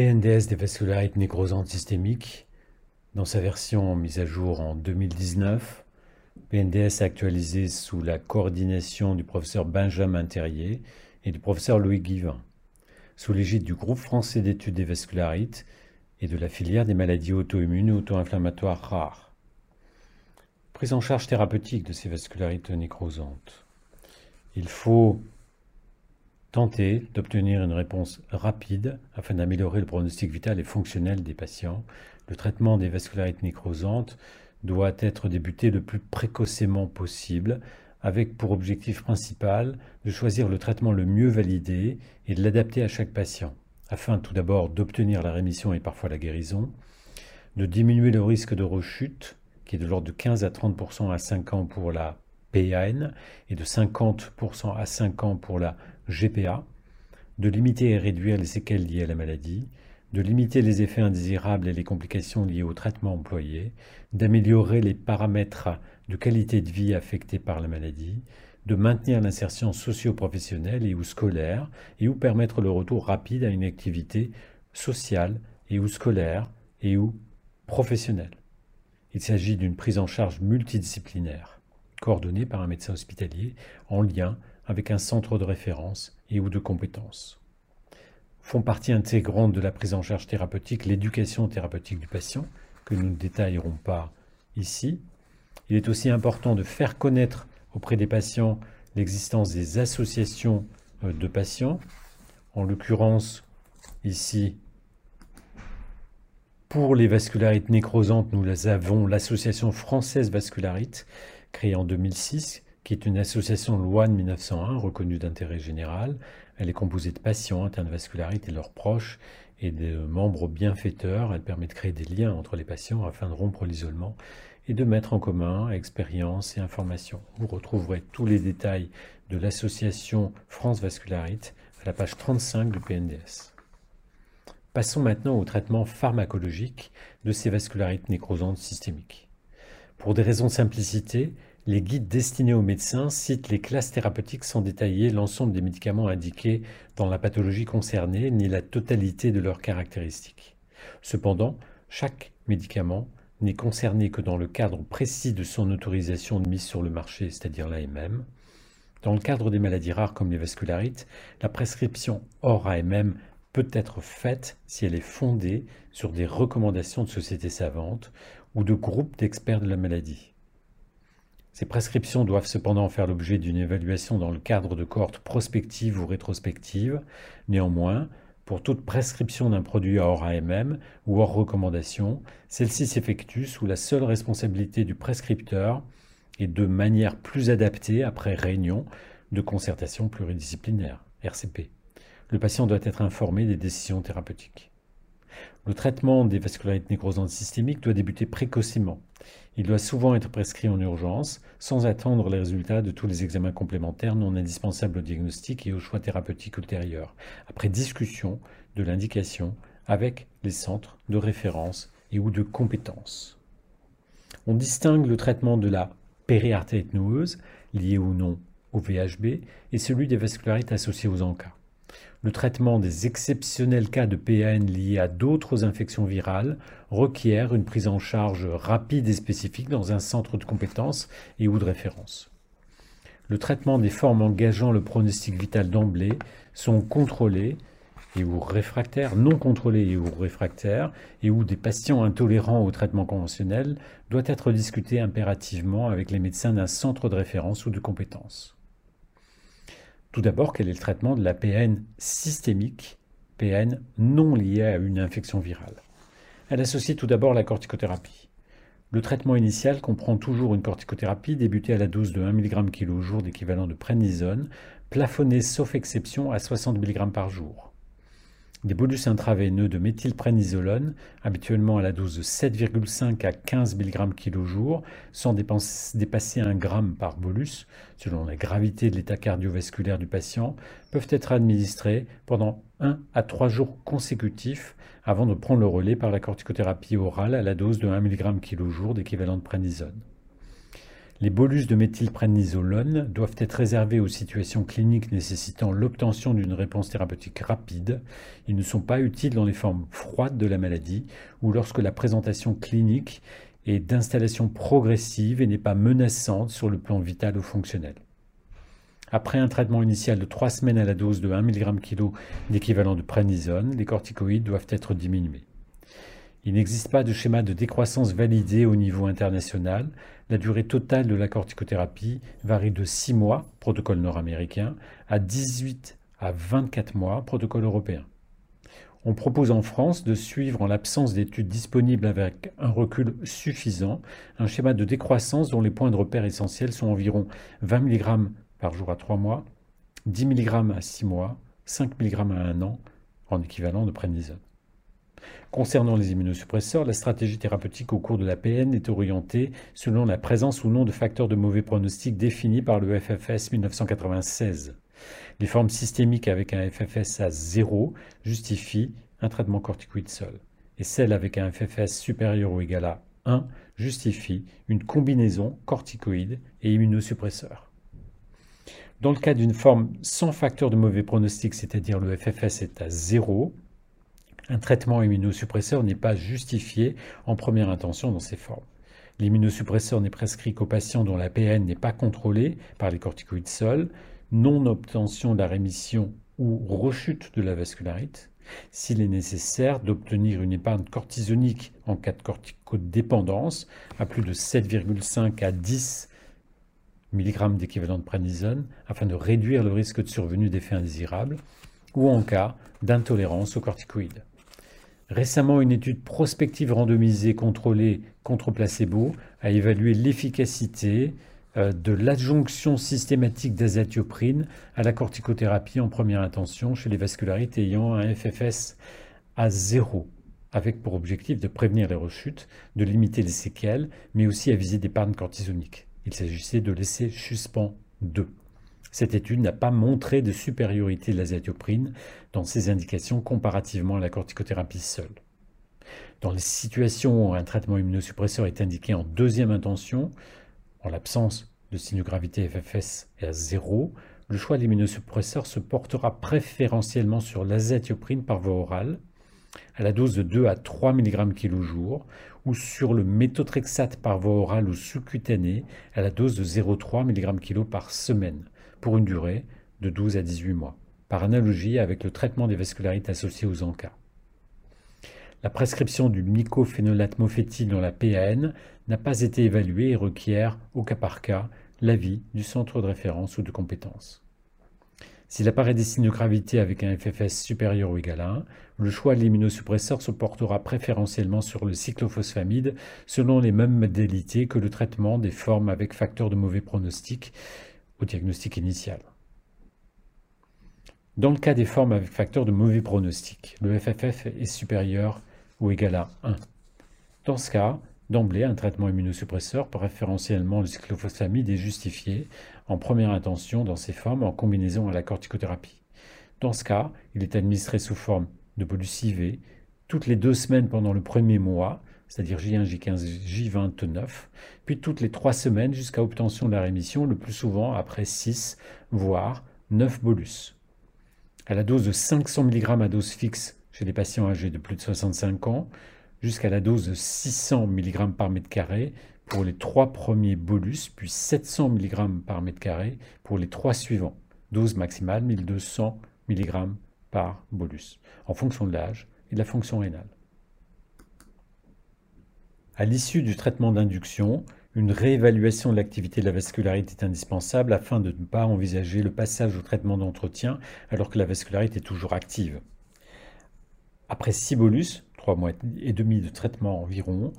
PNDS des vascularites nécrosantes systémiques, dans sa version mise à jour en 2019, PNDS actualisé sous la coordination du professeur Benjamin Terrier et du professeur Louis Guivin, sous l'égide du groupe français d'études des vascularites et de la filière des maladies auto-immunes et auto-inflammatoires rares. Prise en charge thérapeutique de ces vascularites nécrosantes. Il faut tenter d'obtenir une réponse rapide afin d'améliorer le pronostic vital et fonctionnel des patients. Le traitement des vascularites nécrosantes doit être débuté le plus précocement possible avec pour objectif principal de choisir le traitement le mieux validé et de l'adapter à chaque patient, afin tout d'abord d'obtenir la rémission et parfois la guérison, de diminuer le risque de rechute, qui est de l'ordre de 15 à 30% à 5 ans pour la PAN et de 50% à 5 ans pour la GPA, de limiter et réduire les séquelles liées à la maladie, de limiter les effets indésirables et les complications liées au traitement employé, d'améliorer les paramètres de qualité de vie affectés par la maladie, de maintenir l'insertion socio-professionnelle et ou scolaire, et ou permettre le retour rapide à une activité sociale et ou scolaire et ou professionnelle. Il s'agit d'une prise en charge multidisciplinaire, coordonnée par un médecin hospitalier en lien avec un centre de référence et ou de compétences font partie intégrante de la prise en charge thérapeutique, l'éducation thérapeutique du patient, que nous ne détaillerons pas ici. Il est aussi important de faire connaître auprès des patients l'existence des associations euh, de patients. En l'occurrence, ici, pour les vascularites nécrosantes, nous avons l'association française vascularite, créée en 2006, qui est une association loi de 1901 reconnue d'intérêt général, elle est composée de patients atteints de vascularité et leurs proches et de membres bienfaiteurs. Elle permet de créer des liens entre les patients afin de rompre l'isolement et de mettre en commun expérience et information. Vous retrouverez tous les détails de l'association France Vascularite à la page 35 du PNDS. Passons maintenant au traitement pharmacologique de ces vascularites nécrosantes systémiques. Pour des raisons de simplicité, les guides destinés aux médecins citent les classes thérapeutiques sans détailler l'ensemble des médicaments indiqués dans la pathologie concernée ni la totalité de leurs caractéristiques. Cependant, chaque médicament n'est concerné que dans le cadre précis de son autorisation de mise sur le marché, c'est-à-dire l'AMM. Dans le cadre des maladies rares comme les vascularites, la prescription hors AMM peut être faite si elle est fondée sur des recommandations de sociétés savantes ou de groupes d'experts de la maladie. Ces prescriptions doivent cependant faire l'objet d'une évaluation dans le cadre de cohortes prospectives ou rétrospectives. Néanmoins, pour toute prescription d'un produit hors AMM ou hors recommandation, celle-ci s'effectue sous la seule responsabilité du prescripteur et de manière plus adaptée après réunion de concertation pluridisciplinaire, RCP. Le patient doit être informé des décisions thérapeutiques. Le traitement des vascularites nécrosantes systémiques doit débuter précocement. Il doit souvent être prescrit en urgence, sans attendre les résultats de tous les examens complémentaires non indispensables au diagnostic et au choix thérapeutique ultérieur, après discussion de l'indication avec les centres de référence et ou de compétences. On distingue le traitement de la périartérite noueuse, liée ou non au VHB, et celui des vascularites associées aux ANCA le traitement des exceptionnels cas de PAN liés à d'autres infections virales requiert une prise en charge rapide et spécifique dans un centre de compétences et ou de référence. Le traitement des formes engageant le pronostic vital d'emblée sont contrôlés et ou réfractaires, non contrôlés et ou réfractaires, et où des patients intolérants au traitement conventionnel doit être discuté impérativement avec les médecins d'un centre de référence ou de compétences. Tout d'abord, quel est le traitement de la PN systémique, PN non liée à une infection virale? Elle associe tout d'abord la corticothérapie. Le traitement initial comprend toujours une corticothérapie débutée à la dose de 1 mg kg jour d'équivalent de prénisone, plafonnée sauf exception à 60 mg par jour des bolus intraveineux de méthylprénisolone, habituellement à la dose de 7,5 à 15 mg kg jour, sans dépasser 1 g par bolus, selon la gravité de l'état cardiovasculaire du patient, peuvent être administrés pendant 1 à 3 jours consécutifs avant de prendre le relais par la corticothérapie orale à la dose de 1 mg kg jour d'équivalent de prénisone. Les bolus de méthylprednisolone doivent être réservés aux situations cliniques nécessitant l'obtention d'une réponse thérapeutique rapide. Ils ne sont pas utiles dans les formes froides de la maladie ou lorsque la présentation clinique est d'installation progressive et n'est pas menaçante sur le plan vital ou fonctionnel. Après un traitement initial de 3 semaines à la dose de 1 mg kg d'équivalent de prednisone, les corticoïdes doivent être diminués. Il n'existe pas de schéma de décroissance validé au niveau international. La durée totale de la corticothérapie varie de 6 mois, protocole nord-américain, à 18 à 24 mois, protocole européen. On propose en France de suivre, en l'absence d'études disponibles avec un recul suffisant, un schéma de décroissance dont les points de repère essentiels sont environ 20 mg par jour à 3 mois, 10 mg à 6 mois, 5 mg à 1 an, en équivalent de prednisone. Concernant les immunosuppresseurs, la stratégie thérapeutique au cours de la PN est orientée selon la présence ou non de facteurs de mauvais pronostic définis par le FFS 1996. Les formes systémiques avec un FFS à 0 justifient un traitement corticoïde seul, et celles avec un FFS supérieur ou égal à 1 justifient une combinaison corticoïde et immunosuppresseur. Dans le cas d'une forme sans facteur de mauvais pronostic, c'est-à-dire le FFS est à 0, un traitement immunosuppresseur n'est pas justifié en première intention dans ces formes. L'immunosuppresseur n'est prescrit qu'aux patients dont la PN n'est pas contrôlée par les corticoïdes seuls, non-obtention de la rémission ou rechute de la vascularite, s'il est nécessaire d'obtenir une épargne cortisonique en cas de corticodépendance à plus de 7,5 à 10 mg d'équivalent de prednisone afin de réduire le risque de survenue d'effets indésirables, ou en cas d'intolérance aux corticoïdes. Récemment, une étude prospective randomisée contrôlée contre placebo a évalué l'efficacité euh, de l'adjonction systématique d'azatioprine à la corticothérapie en première intention chez les vascularites ayant un FFS à zéro, avec pour objectif de prévenir les rechutes, de limiter les séquelles, mais aussi à viser des pannes cortisoniques. Il s'agissait de l'essai suspens 2. Cette étude n'a pas montré de supériorité de l'azatioprine dans ces indications comparativement à la corticothérapie seule. Dans les situations où un traitement immunosuppresseur est indiqué en deuxième intention, en l'absence de signe de gravité FFS est à zéro, le choix de l'immunosuppresseur se portera préférentiellement sur l'azatioprine par voie orale, à la dose de 2 à 3 mg kg jour, ou sur le méthotrexate par voie orale ou sous-cutanée à la dose de 0,3 mg kg par semaine, pour une durée de 12 à 18 mois, par analogie avec le traitement des vascularites associées aux ANCA. La prescription du mycophénolate mofétil dans la PAN n'a pas été évaluée et requiert, au cas par cas, l'avis du centre de référence ou de compétence. S'il apparaît des signes de gravité avec un FFS supérieur ou égal à 1, le choix de l'immunosuppresseur se portera préférentiellement sur le cyclophosphamide selon les mêmes modalités que le traitement des formes avec facteurs de mauvais pronostic au diagnostic initial. Dans le cas des formes avec facteur de mauvais pronostic, le FFF est supérieur ou égal à 1. Dans ce cas, d'emblée, un traitement immunosuppresseur, préférentiellement le cyclophosphamide, est justifié en première intention dans ces formes en combinaison à la corticothérapie. Dans ce cas, il est administré sous forme de bolus IV toutes les deux semaines pendant le premier mois c'est-à-dire J1, J15, J29, puis toutes les trois semaines jusqu'à obtention de la rémission, le plus souvent après 6, voire 9 bolus. À la dose de 500 mg à dose fixe chez les patients âgés de plus de 65 ans, jusqu'à la dose de 600 mg par mètre carré pour les trois premiers bolus, puis 700 mg par mètre carré pour les trois suivants. Dose maximale 1200 mg par bolus, en fonction de l'âge et de la fonction rénale. À l'issue du traitement d'induction, une réévaluation de l'activité de la vascularité est indispensable afin de ne pas envisager le passage au traitement d'entretien alors que la vascularité est toujours active. Après 6 bolus, 3 mois et demi de traitement environ,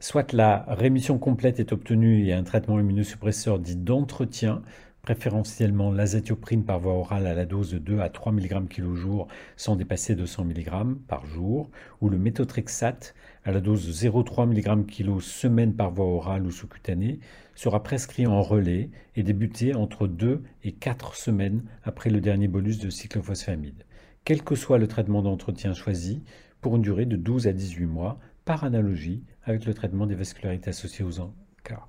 soit la rémission complète est obtenue et un traitement immunosuppresseur dit d'entretien préférentiellement l'azatioprine par voie orale à la dose de 2 à 3 mg kg jour sans dépasser 200 mg par jour, ou le méthotrexate à la dose de 0,3 mg kg semaine par voie orale ou sous-cutanée, sera prescrit en relais et débuté entre 2 et 4 semaines après le dernier bolus de cyclophosphamide, quel que soit le traitement d'entretien choisi, pour une durée de 12 à 18 mois, par analogie avec le traitement des vascularités associées aux cas.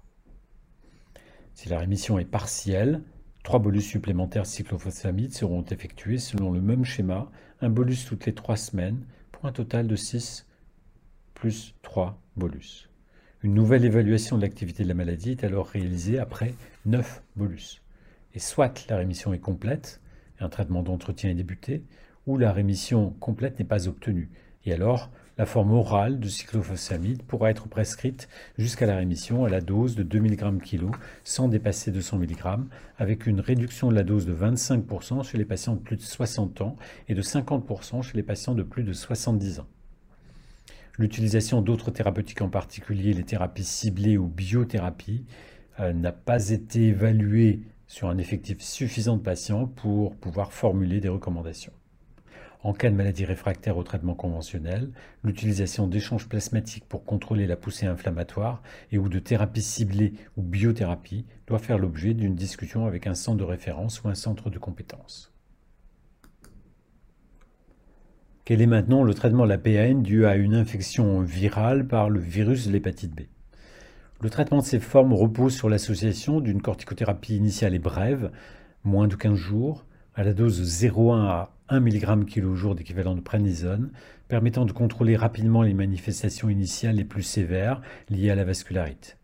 Si la rémission est partielle, trois bolus supplémentaires cyclophosphamide seront effectués selon le même schéma, un bolus toutes les trois semaines, pour un total de 6 plus 3 bolus. Une nouvelle évaluation de l'activité de la maladie est alors réalisée après 9 bolus. Et soit la rémission est complète, et un traitement d'entretien est débuté, ou la rémission complète n'est pas obtenue. Et alors, la forme orale de cyclophosphamide pourra être prescrite jusqu'à la rémission à la dose de 2 mg kg sans dépasser 200 mg, avec une réduction de la dose de 25% chez les patients de plus de 60 ans et de 50% chez les patients de plus de 70 ans. L'utilisation d'autres thérapeutiques, en particulier les thérapies ciblées ou biothérapies, euh, n'a pas été évaluée sur un effectif suffisant de patients pour pouvoir formuler des recommandations. En cas de maladie réfractaire au traitement conventionnel, l'utilisation d'échanges plasmatiques pour contrôler la poussée inflammatoire et ou de thérapie ciblée ou biothérapie doit faire l'objet d'une discussion avec un centre de référence ou un centre de compétences. Quel est maintenant le traitement de la PAN dû à une infection virale par le virus de l'hépatite B? Le traitement de ces formes repose sur l'association d'une corticothérapie initiale et brève, moins de 15 jours, à la dose de 0,1 à 1 mg kg jour d'équivalent de prénisone, permettant de contrôler rapidement les manifestations initiales les plus sévères liées à la vascularite.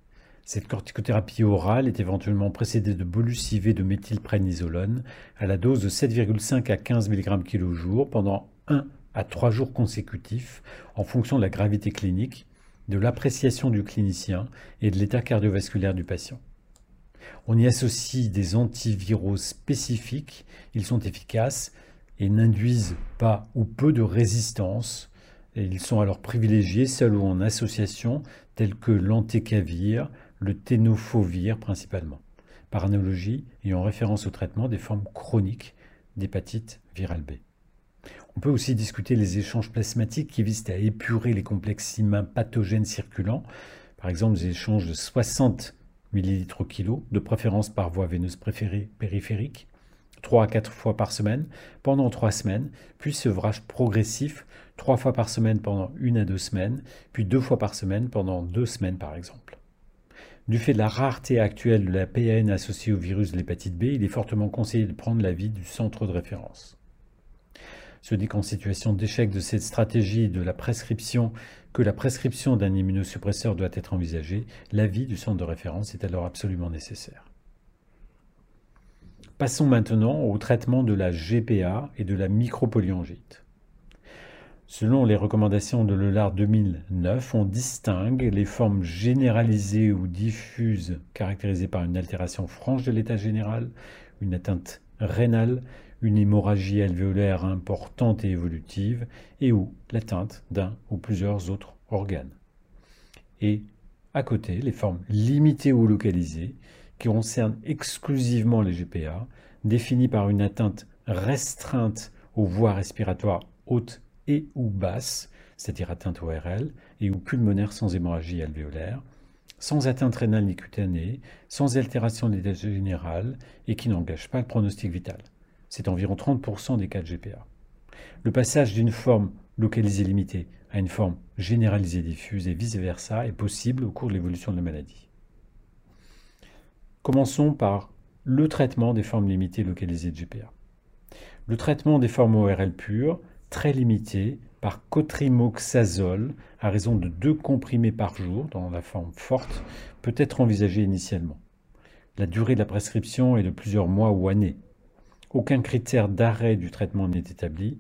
Cette corticothérapie orale est éventuellement précédée de bolus de méthylprénisolone à la dose de 7,5 à 15 mg kg jour pendant 1 à trois jours consécutifs en fonction de la gravité clinique, de l'appréciation du clinicien et de l'état cardiovasculaire du patient. On y associe des antiviraux spécifiques, ils sont efficaces et n'induisent pas ou peu de résistance. Ils sont alors privilégiés seuls ou en association, tels que l'antécavir, le ténofovir principalement, par analogie et en référence au traitement des formes chroniques d'hépatite virale B. On peut aussi discuter les échanges plasmatiques qui visent à épurer les complexes humains pathogènes circulants, par exemple des échanges de 60 ml au kilo, de préférence par voie veineuse périphérique, 3 à 4 fois par semaine pendant 3 semaines, puis sevrage progressif 3 fois par semaine pendant 1 à 2 semaines, puis 2 fois par semaine pendant 2 semaines par exemple. Du fait de la rareté actuelle de la PAN associée au virus de l'hépatite B, il est fortement conseillé de prendre l'avis du centre de référence se dit qu'en situation d'échec de cette stratégie de la prescription, que la prescription d'un immunosuppresseur doit être envisagée, l'avis du centre de référence est alors absolument nécessaire. Passons maintenant au traitement de la GPA et de la micropolyangite. Selon les recommandations de l'ELAR 2009, on distingue les formes généralisées ou diffuses caractérisées par une altération franche de l'état général, une atteinte rénale, une hémorragie alvéolaire importante et évolutive, et ou l'atteinte d'un ou plusieurs autres organes. Et à côté, les formes limitées ou localisées, qui concernent exclusivement les GPA, définies par une atteinte restreinte aux voies respiratoires hautes et ou basses, c'est-à-dire atteinte ORL, et ou pulmonaire sans hémorragie alvéolaire, sans atteinte rénale ni cutanée, sans altération de l'état général, et qui n'engagent pas le pronostic vital c'est environ 30% des cas de GPA. Le passage d'une forme localisée limitée à une forme généralisée diffuse et vice-versa est possible au cours de l'évolution de la maladie. Commençons par le traitement des formes limitées localisées de GPA. Le traitement des formes ORL pures, très limité, par cotrimoxazole, à raison de deux comprimés par jour dans la forme forte, peut être envisagé initialement. La durée de la prescription est de plusieurs mois ou années, aucun critère d'arrêt du traitement n'est établi.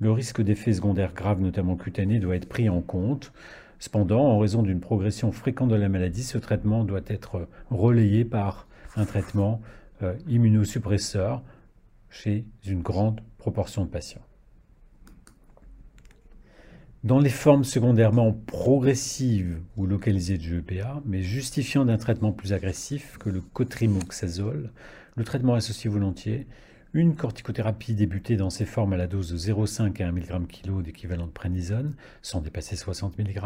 Le risque d'effets secondaires graves, notamment cutanés, doit être pris en compte. Cependant, en raison d'une progression fréquente de la maladie, ce traitement doit être relayé par un traitement euh, immunosuppresseur chez une grande proportion de patients. Dans les formes secondairement progressives ou localisées de GEPA, mais justifiant d'un traitement plus agressif que le cotrimoxazole, le traitement associé volontiers une corticothérapie débutée dans ces formes à la dose de 0,5 à 1 mg kg d'équivalent de prénisone, sans dépasser 60 mg.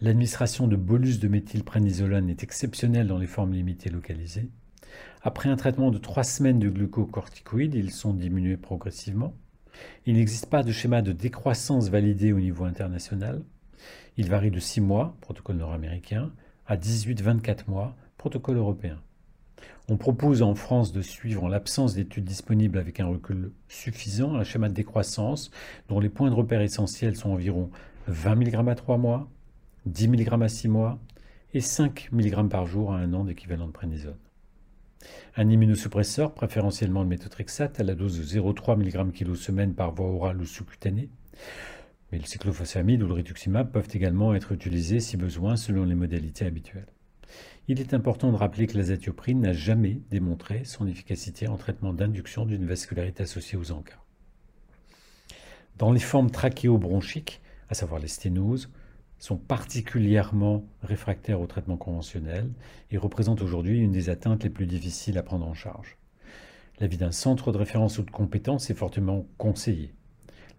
L'administration de bolus de méthylprénisolone est exceptionnelle dans les formes limitées localisées. Après un traitement de 3 semaines de glucocorticoïdes, ils sont diminués progressivement. Il n'existe pas de schéma de décroissance validé au niveau international. Il varie de 6 mois, protocole nord-américain, à 18-24 mois, protocole européen. On propose en France de suivre, en l'absence d'études disponibles avec un recul suffisant, un schéma de décroissance dont les points de repère essentiels sont environ 20 mg à 3 mois, 10 mg à 6 mois et 5 mg par jour à un an d'équivalent de prénisone. Un immunosuppresseur, préférentiellement le méthotrexate, à la dose de 0,3 mg kg semaine par voie orale ou sous-cutanée, mais le cyclophosphamide ou le rituximab peuvent également être utilisés si besoin selon les modalités habituelles. Il est important de rappeler que l'azatioprine n'a jamais démontré son efficacité en traitement d'induction d'une vascularité associée aux encas. Dans les formes trachéobronchiques, à savoir les sténoses, sont particulièrement réfractaires au traitement conventionnel et représentent aujourd'hui une des atteintes les plus difficiles à prendre en charge. L'avis d'un centre de référence ou de compétence est fortement conseillé.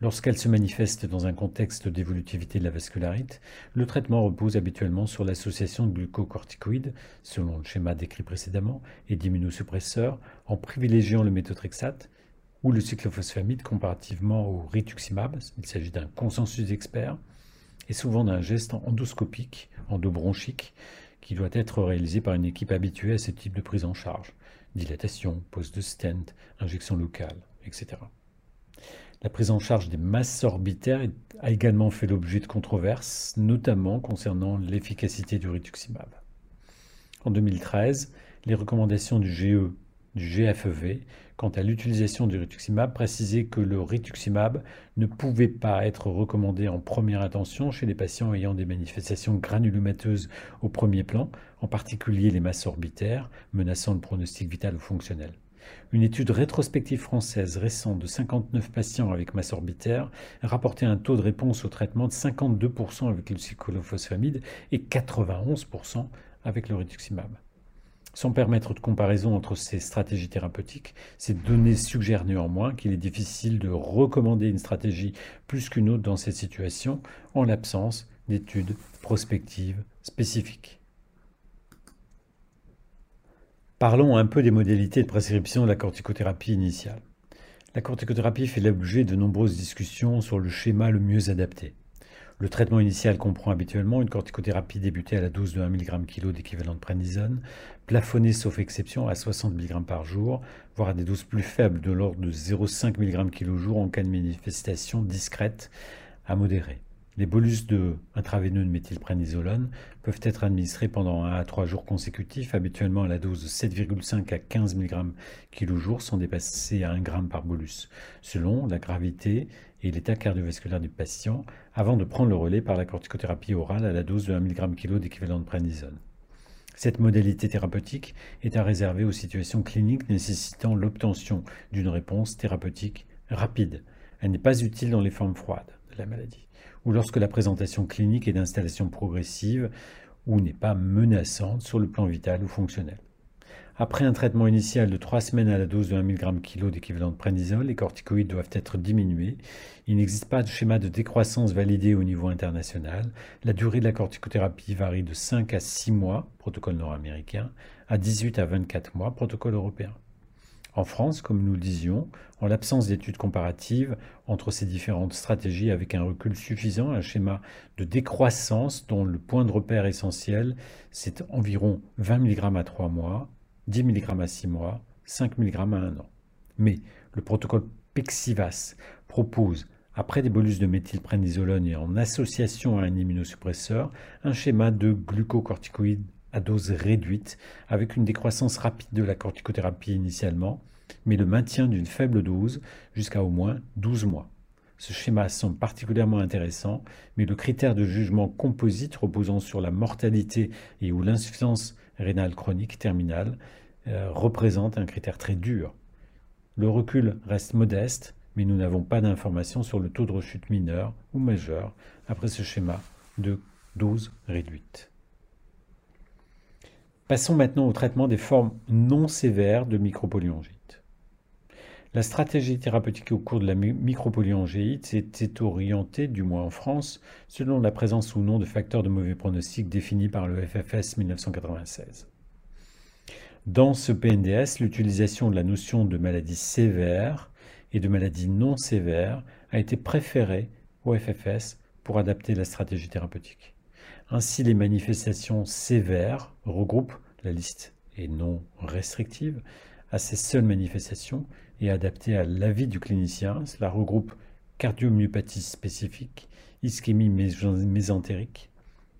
Lorsqu'elle se manifeste dans un contexte d'évolutivité de la vascularite, le traitement repose habituellement sur l'association de glucocorticoïdes, selon le schéma décrit précédemment, et d'immunosuppresseurs, en privilégiant le méthotrexate ou le cyclophosphamide comparativement au rituximab. Il s'agit d'un consensus d'experts et souvent d'un geste endoscopique, endobronchique, qui doit être réalisé par une équipe habituée à ce type de prise en charge. Dilatation, pose de stent, injection locale, etc. La prise en charge des masses orbitaires a également fait l'objet de controverses, notamment concernant l'efficacité du rituximab. En 2013, les recommandations du GE, du GFEV, quant à l'utilisation du rituximab, précisaient que le rituximab ne pouvait pas être recommandé en première intention chez les patients ayant des manifestations granulomateuses au premier plan, en particulier les masses orbitaires, menaçant le pronostic vital ou fonctionnel. Une étude rétrospective française récente de 59 patients avec masse orbitaire rapportait un taux de réponse au traitement de 52% avec le cyclophosphamide et 91% avec le rituximab. Sans permettre de comparaison entre ces stratégies thérapeutiques, ces données suggèrent néanmoins qu'il est difficile de recommander une stratégie plus qu'une autre dans cette situation en l'absence d'études prospectives spécifiques. Parlons un peu des modalités de prescription de la corticothérapie initiale. La corticothérapie fait l'objet de nombreuses discussions sur le schéma le mieux adapté. Le traitement initial comprend habituellement une corticothérapie débutée à la dose de 1 mg kg d'équivalent de prénisone, plafonnée sauf exception à 60 mg par jour, voire à des doses plus faibles de l'ordre de 0,5 mg kg jour en cas de manifestation discrète à modérée. Les bolus de intraveineux de méthylprénisolone peuvent être administrés pendant 1 à 3 jours consécutifs, habituellement à la dose de 7,5 à 15 mg kg jour, sans dépasser à 1 g par bolus, selon la gravité et l'état cardiovasculaire du patient, avant de prendre le relais par la corticothérapie orale à la dose de 1 mg kg d'équivalent de prénisone. Cette modalité thérapeutique est à réserver aux situations cliniques nécessitant l'obtention d'une réponse thérapeutique rapide. Elle n'est pas utile dans les formes froides de la maladie ou lorsque la présentation clinique est d'installation progressive ou n'est pas menaçante sur le plan vital ou fonctionnel. Après un traitement initial de 3 semaines à la dose de 1 mg kg d'équivalent de prénisol, les corticoïdes doivent être diminués. Il n'existe pas de schéma de décroissance validé au niveau international. La durée de la corticothérapie varie de 5 à 6 mois, protocole nord-américain, à 18 à 24 mois, protocole européen. En France, comme nous le disions, en l'absence d'études comparatives entre ces différentes stratégies avec un recul suffisant, un schéma de décroissance dont le point de repère essentiel, c'est environ 20 mg à 3 mois, 10 mg à 6 mois, 5 mg à 1 an. Mais le protocole Pexivas propose, après des bolus de méthylprénisolone et en association à un immunosuppresseur, un schéma de glucocorticoïdes à dose réduite, avec une décroissance rapide de la corticothérapie initialement, mais le maintien d'une faible dose jusqu'à au moins 12 mois. Ce schéma semble particulièrement intéressant, mais le critère de jugement composite reposant sur la mortalité et ou l'insuffisance rénale chronique terminale euh, représente un critère très dur. Le recul reste modeste, mais nous n'avons pas d'informations sur le taux de rechute mineur ou majeur après ce schéma de dose réduite. Passons maintenant au traitement des formes non sévères de micropolyangite. La stratégie thérapeutique au cours de la micropolyangite s'était orientée, du moins en France, selon la présence ou non de facteurs de mauvais pronostic définis par le FFS 1996. Dans ce PNDS, l'utilisation de la notion de maladie sévère et de maladie non sévère a été préférée au FFS pour adapter la stratégie thérapeutique. Ainsi, les manifestations sévères regroupent, la liste et non restrictive à ces seules manifestations et adaptée à l'avis du clinicien. Cela regroupe cardiomyopathie spécifique, ischémie mésentérique,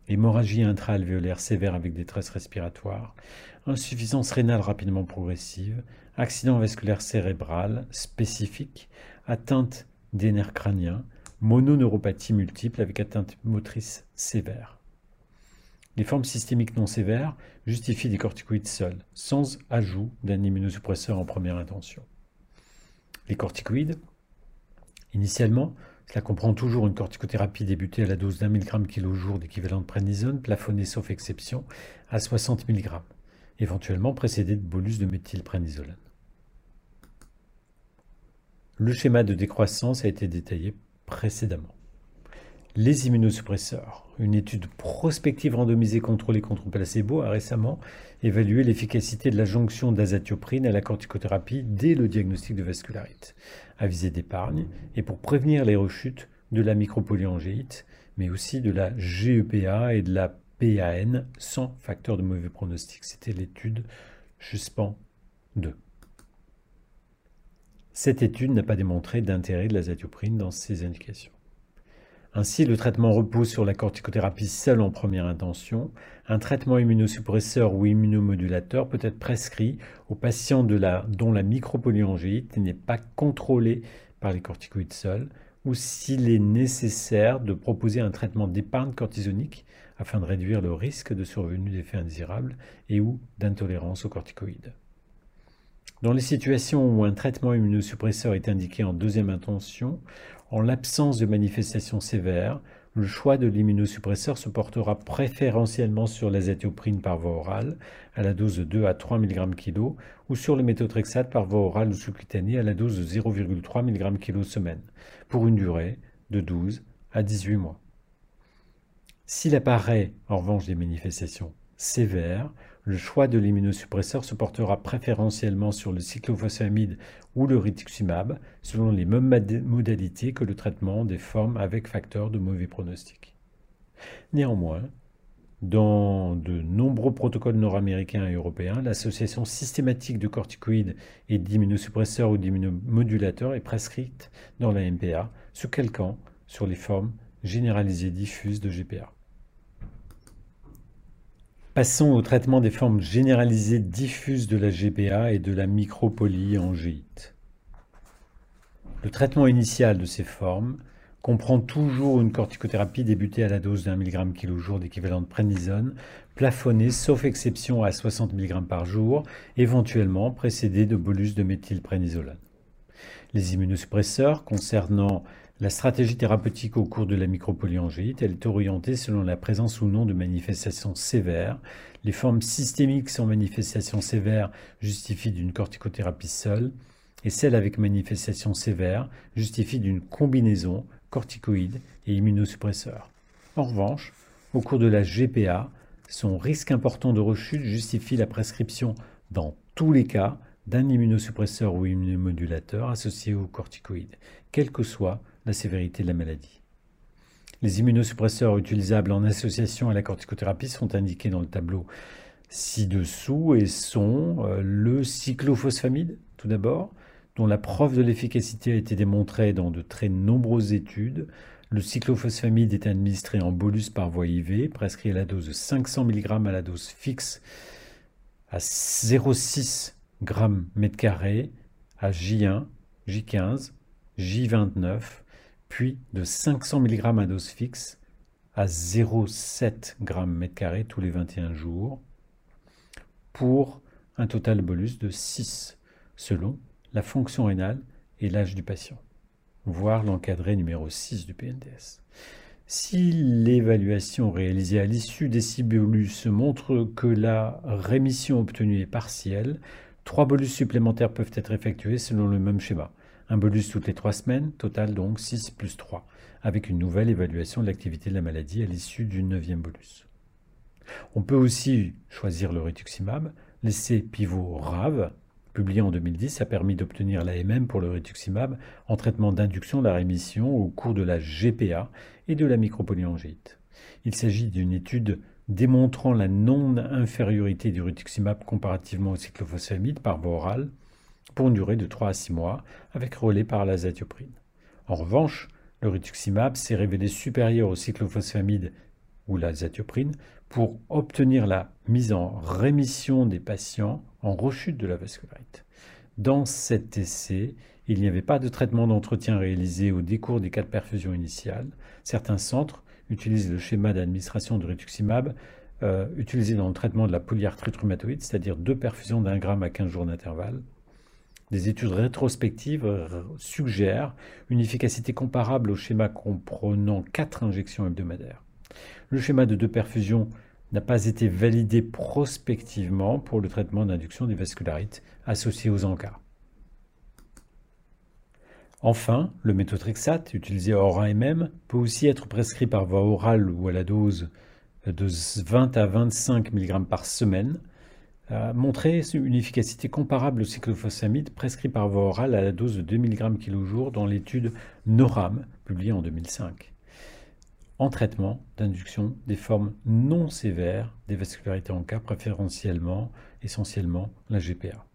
hémorragie intra-alvéolaire sévère avec détresse respiratoire, insuffisance rénale rapidement progressive, accident vasculaire cérébral spécifique, atteinte des nerfs crâniens, mononeuropathie multiple avec atteinte motrice sévère. Les formes systémiques non sévères justifient des corticoïdes seuls, sans ajout d'un immunosuppresseur en première intention. Les corticoïdes, initialement, cela comprend toujours une corticothérapie débutée à la dose d'un milligramme kilo jour d'équivalent de prénisone, plafonnée sauf exception à 60 mg, éventuellement précédée de bolus de méthylprénisolone. Le schéma de décroissance a été détaillé précédemment. Les immunosuppresseurs. Une étude prospective randomisée contrôlée contre placebo a récemment évalué l'efficacité de la jonction d'azatioprine à la corticothérapie dès le diagnostic de vascularite, à visée d'épargne et pour prévenir les rechutes de la micropolyangéite, mais aussi de la GEPA et de la PAN sans facteur de mauvais pronostic. C'était l'étude JUSPAN 2. Cette étude n'a pas démontré d'intérêt de l'azatioprine dans ces indications. Ainsi, le traitement repose sur la corticothérapie seule en première intention. Un traitement immunosuppresseur ou immunomodulateur peut être prescrit aux patients dont la micropolyangéite n'est pas contrôlée par les corticoïdes seuls ou s'il est nécessaire de proposer un traitement d'épargne cortisonique afin de réduire le risque de survenue d'effets indésirables et ou d'intolérance aux corticoïdes. Dans les situations où un traitement immunosuppresseur est indiqué en deuxième intention, en l'absence de manifestations sévères, le choix de l'immunosuppresseur se portera préférentiellement sur l'azatioprine par voie orale à la dose de 2 à 3 mg kg ou sur le méthotrexate par voie orale ou sous-cutanée à la dose de 0,3 mg kg semaine pour une durée de 12 à 18 mois. S'il apparaît en revanche des manifestations sévères, le choix de l'immunosuppresseur se portera préférentiellement sur le cyclophosphamide ou le rituximab, selon les mêmes modalités que le traitement des formes avec facteurs de mauvais pronostic. Néanmoins, dans de nombreux protocoles nord-américains et européens, l'association systématique de corticoïdes et d'immunosuppresseurs ou d'immunomodulateurs est prescrite dans la MPA, se calquant sur les formes généralisées diffuses de GPA. Passons au traitement des formes généralisées diffuses de la GPA et de la micropolyangéite. Le traitement initial de ces formes comprend toujours une corticothérapie débutée à la dose d'un milligramme kilo jour d'équivalent de prénisone, plafonnée sauf exception à 60 mg par jour, éventuellement précédée de bolus de méthylprénisolone. Les immunosuppresseurs concernant la stratégie thérapeutique au cours de la micropolyangéite, elle est orientée selon la présence ou non de manifestations sévères. Les formes systémiques sans manifestations sévères justifient d'une corticothérapie seule, et celles avec manifestations sévères justifient d'une combinaison corticoïde et immunosuppresseur. En revanche, au cours de la GPA, son risque important de rechute justifie la prescription, dans tous les cas, d'un immunosuppresseur ou immunomodulateur associé aux corticoïdes, quelle que soit la sévérité de la maladie. Les immunosuppresseurs utilisables en association à la corticothérapie sont indiqués dans le tableau ci-dessous et sont euh, le cyclophosphamide, tout d'abord, dont la preuve de l'efficacité a été démontrée dans de très nombreuses études. Le cyclophosphamide est administré en bolus par voie IV, prescrit à la dose de 500 mg à la dose fixe à 0,6 g mètre carré à J1, J15, J29 puis de 500 mg à dose fixe à 0,7 g m tous les 21 jours, pour un total bolus de 6, selon la fonction rénale et l'âge du patient, voire l'encadré numéro 6 du PNDS. Si l'évaluation réalisée à l'issue des 6 bolus montre que la rémission obtenue est partielle, trois bolus supplémentaires peuvent être effectués selon le même schéma. Un bolus toutes les trois semaines, total donc 6 plus 3, avec une nouvelle évaluation de l'activité de la maladie à l'issue du neuvième bolus. On peut aussi choisir le rituximab. L'essai pivot RAV, publié en 2010, a permis d'obtenir l'AMM pour le rituximab en traitement d'induction de la rémission au cours de la GPA et de la micropolyangite. Il s'agit d'une étude démontrant la non-infériorité du rituximab comparativement au cyclophosphamide par voie orale pour une durée de 3 à 6 mois, avec relais par l'azatioprine. En revanche, le rituximab s'est révélé supérieur au cyclophosphamide ou l'azatioprine pour obtenir la mise en rémission des patients en rechute de la vascularité. Dans cet essai, il n'y avait pas de traitement d'entretien réalisé au décours des quatre perfusions initiales. Certains centres utilisent le schéma d'administration de rituximab euh, utilisé dans le traitement de la polyarthrite rhumatoïde, c'est-à-dire deux perfusions d'un gramme à 15 jours d'intervalle. Des études rétrospectives suggèrent une efficacité comparable au schéma comprenant quatre injections hebdomadaires. Le schéma de deux perfusions n'a pas été validé prospectivement pour le traitement d'induction des vascularites associées aux encas. Enfin, le méthotrexate, utilisé hors AMM, peut aussi être prescrit par voie orale ou à la dose de 20 à 25 mg par semaine, a montré une efficacité comparable au cyclophosphamide prescrit par voie orale à la dose de 2 mg kg dans l'étude NORAM, publiée en 2005, en traitement d'induction des formes non sévères des vascularités en cas, préférentiellement, essentiellement la GPA.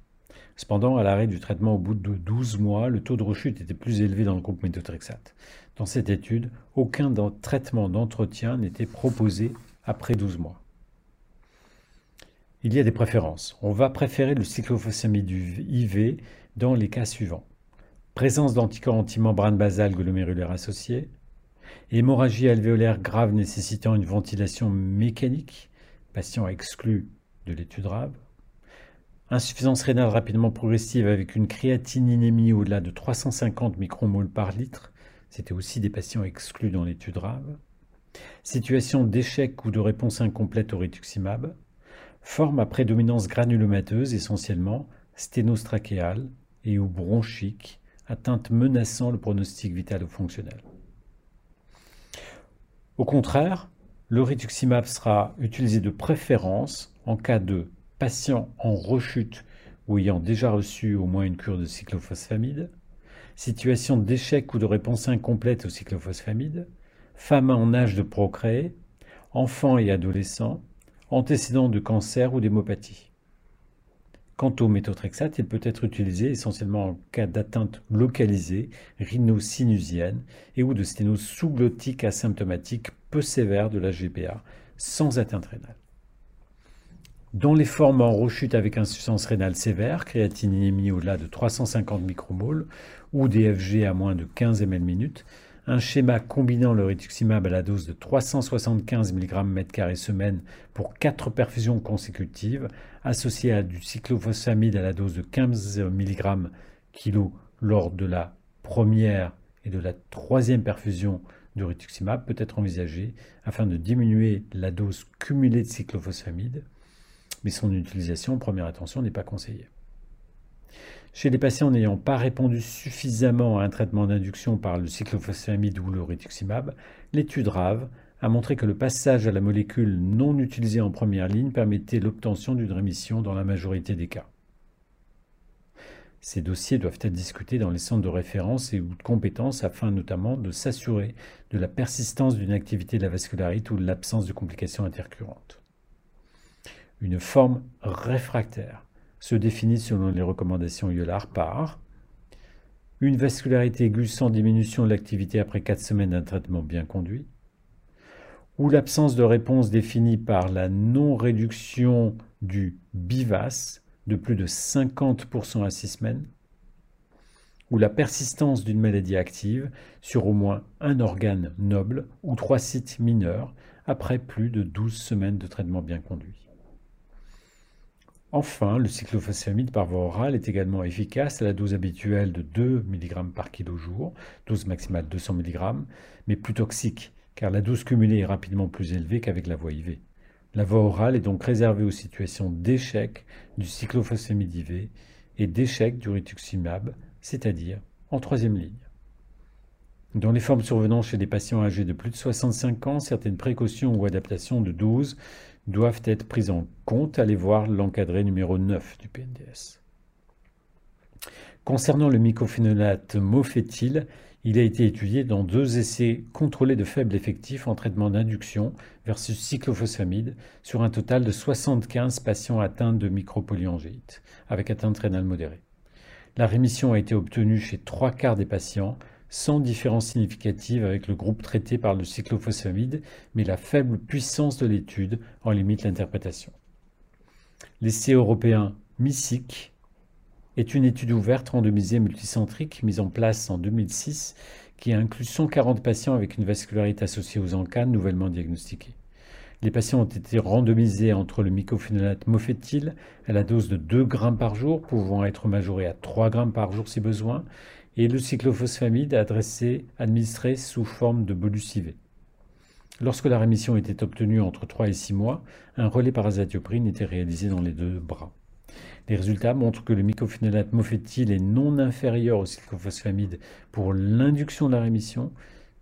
Cependant, à l'arrêt du traitement au bout de 12 mois, le taux de rechute était plus élevé dans le groupe méthotrexate. Dans cette étude, aucun traitement d'entretien n'était proposé après 12 mois. Il y a des préférences. On va préférer le cyclophosphamide IV dans les cas suivants. Présence d'anticorps antimembrane basale glomérulaire associés, hémorragie alvéolaire grave nécessitant une ventilation mécanique, patient exclu de l'étude RAV, Insuffisance rénale rapidement progressive avec une créatininémie au-delà de 350 micromoles par litre. C'était aussi des patients exclus dans l'étude RAV. Situation d'échec ou de réponse incomplète au rituximab. Forme à prédominance granulomateuse essentiellement sténostrachéale et ou bronchique, atteinte menaçant le pronostic vital ou fonctionnel. Au contraire, le rituximab sera utilisé de préférence en cas de patients en rechute ou ayant déjà reçu au moins une cure de cyclophosphamide, situation d'échec ou de réponse incomplète au cyclophosphamide, femmes en âge de procréer, enfants et adolescents, antécédents de cancer ou d'hémopathie. Quant au méthotrexate, il peut être utilisé essentiellement en cas d'atteinte localisée, rhinosinusienne et ou de sténose sous-glottique asymptomatique peu sévère de la GPA, sans atteinte rénale. Dans les formes en rechute avec insuffisance rénale sévère, créatininémie au-delà de 350 micromoles ou DFG à moins de 15 ml minute, un schéma combinant le rituximab à la dose de 375 mg m2 semaine pour 4 perfusions consécutives, associé à du cyclophosphamide à la dose de 15 mg kg lors de la première et de la troisième perfusion du rituximab peut être envisagé afin de diminuer la dose cumulée de cyclophosphamide mais son utilisation en première attention n'est pas conseillée. Chez les patients n'ayant pas répondu suffisamment à un traitement d'induction par le cyclophosphamide ou le rituximab, l'étude RAV a montré que le passage à la molécule non utilisée en première ligne permettait l'obtention d'une rémission dans la majorité des cas. Ces dossiers doivent être discutés dans les centres de référence et ou de compétences afin notamment de s'assurer de la persistance d'une activité de la vascularite ou de l'absence de complications intercurrentes. Une forme réfractaire se définit selon les recommandations IOLAR par une vascularité aiguë sans diminution de l'activité après 4 semaines d'un traitement bien conduit, ou l'absence de réponse définie par la non-réduction du BIVAS de plus de 50% à 6 semaines, ou la persistance d'une maladie active sur au moins un organe noble ou trois sites mineurs après plus de 12 semaines de traitement bien conduit. Enfin, le cyclophosphamide par voie orale est également efficace à la dose habituelle de 2 mg par kilo jour, dose maximale 200 mg, mais plus toxique, car la dose cumulée est rapidement plus élevée qu'avec la voie IV. La voie orale est donc réservée aux situations d'échec du cyclophosphamide IV et d'échec du rituximab, c'est-à-dire en troisième ligne. Dans les formes survenant chez des patients âgés de plus de 65 ans, certaines précautions ou adaptations de dose doivent être prises en compte. Allez voir l'encadré numéro 9 du PNDS. Concernant le mycophénolate mofétyle, Il a été étudié dans deux essais contrôlés de faible effectif en traitement d'induction versus cyclophosphamide sur un total de 75 patients atteints de micropolyangéite avec atteinte rénale modérée. La rémission a été obtenue chez trois quarts des patients sans différence significative avec le groupe traité par le cyclophosphamide, mais la faible puissance de l'étude en limite l'interprétation. L'essai européen MISIC est une étude ouverte randomisée multicentrique mise en place en 2006 qui inclut 140 patients avec une vascularité associée aux ANCA nouvellement diagnostiqués. Les patients ont été randomisés entre le mycophénolate mofétyle à la dose de 2 grammes par jour, pouvant être majoré à 3 grammes par jour si besoin, et le cyclophosphamide adressé, administré sous forme de bolus IV. Lorsque la rémission était obtenue entre 3 et 6 mois, un relais par azatioprine était réalisé dans les deux bras. Les résultats montrent que le mycophénolate mofétyle est non inférieur au cyclophosphamide pour l'induction de la rémission,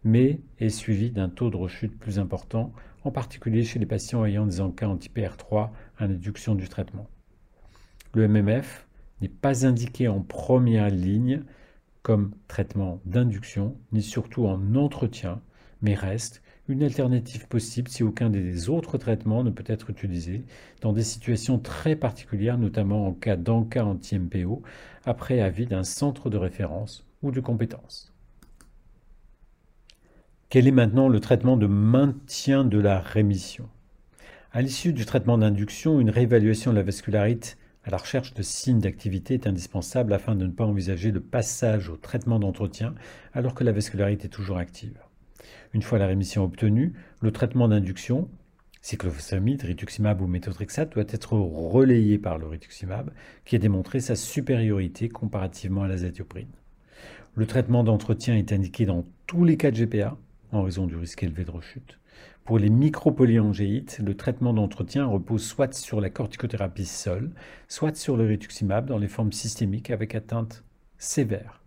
mais est suivi d'un taux de rechute plus important, en particulier chez les patients ayant des encas anti-PR3 à l'induction du traitement. Le MMF n'est pas indiqué en première ligne comme traitement d'induction, ni surtout en entretien, mais reste une alternative possible si aucun des autres traitements ne peut être utilisé dans des situations très particulières, notamment en cas d'encas anti-MPO, après avis d'un centre de référence ou de compétence. Quel est maintenant le traitement de maintien de la rémission? À l'issue du traitement d'induction, une réévaluation de la vascularite la recherche de signes d'activité est indispensable afin de ne pas envisager le passage au traitement d'entretien alors que la vascularité est toujours active. Une fois la rémission obtenue, le traitement d'induction, cyclophosphamide, rituximab ou méthotrexate, doit être relayé par le rituximab, qui a démontré sa supériorité comparativement à l'azatioprine. Le traitement d'entretien est indiqué dans tous les cas de GPA, en raison du risque élevé de rechute. Pour les micropolyangéites, le traitement d'entretien repose soit sur la corticothérapie seule, soit sur le rituximab dans les formes systémiques avec atteinte sévère.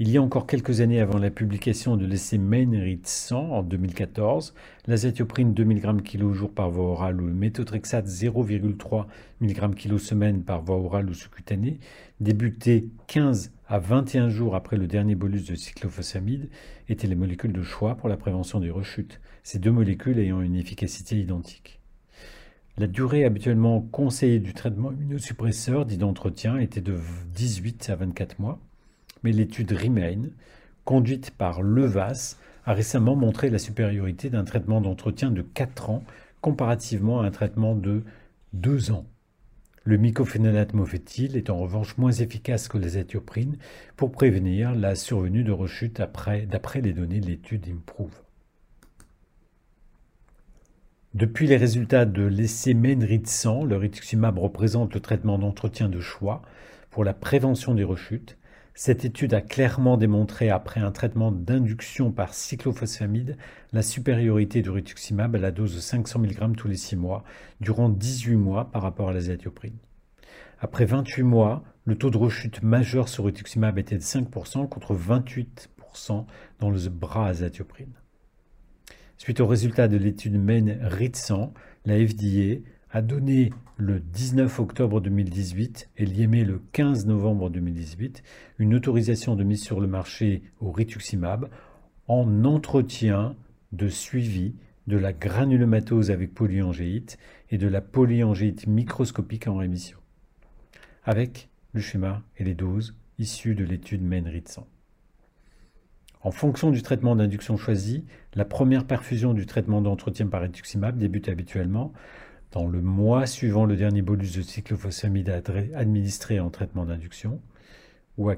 Il y a encore quelques années avant la publication de l'essai Mainrit 100 en 2014, l'azatioprine 2 mg kg jour par voie orale ou le méthotrexate 0,3 mg kg semaine par voie orale ou sous-cutanée, débuté 15 à 21 jours après le dernier bolus de cyclophosphamide, étaient les molécules de choix pour la prévention des rechutes, ces deux molécules ayant une efficacité identique. La durée habituellement conseillée du traitement immunosuppresseur dit d'entretien était de 18 à 24 mois mais l'étude Remain, conduite par Levas, a récemment montré la supériorité d'un traitement d'entretien de 4 ans comparativement à un traitement de 2 ans. Le mycophénolate mofétyle est en revanche moins efficace que l'azatioprine pour prévenir la survenue de rechute d'après les données de l'étude IMPROVE. Depuis les résultats de l'essai MENRIT 100, le rituximab représente le traitement d'entretien de choix pour la prévention des rechutes cette étude a clairement démontré, après un traitement d'induction par cyclophosphamide, la supériorité du rituximab à la dose de 500 mg tous les 6 mois, durant 18 mois par rapport à l'azatioprine. Après 28 mois, le taux de rechute majeur sur rituximab était de 5% contre 28% dans le bras azatioprine. Suite aux résultats de l'étude MEN-RIT100, la FDA a donné le 19 octobre 2018 et l'IME le 15 novembre 2018 une autorisation de mise sur le marché au rituximab en entretien de suivi de la granulomatose avec polyangéite et de la polyangéite microscopique en rémission, avec le schéma et les doses issus de l'étude MENRIT100. En fonction du traitement d'induction choisi, la première perfusion du traitement d'entretien par rituximab débute habituellement dans le mois suivant le dernier bolus de cyclophosphamide administré en traitement d'induction, ou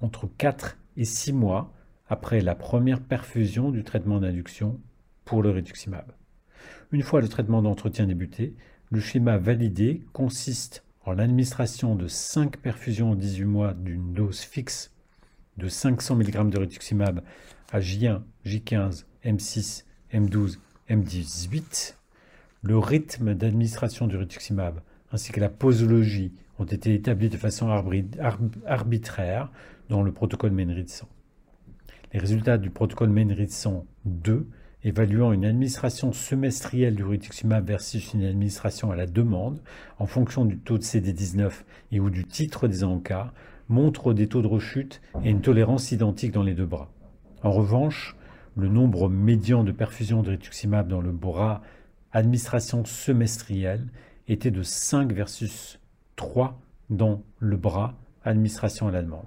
entre 4 et 6 mois après la première perfusion du traitement d'induction pour le rituximab. Une fois le traitement d'entretien débuté, le schéma validé consiste en l'administration de 5 perfusions en 18 mois d'une dose fixe de 500 mg de rituximab à J1, J15, M6, M12, M18 le rythme d'administration du rituximab ainsi que la posologie ont été établis de façon arbitraire dans le protocole Menrit 100. Les résultats du protocole Menrit 102 évaluant une administration semestrielle du rituximab versus une administration à la demande en fonction du taux de CD19 et ou du titre des encas montrent des taux de rechute et une tolérance identique dans les deux bras. En revanche, le nombre médian de perfusion de rituximab dans le bras administration semestrielle était de 5 versus 3 dans le bras administration à la demande.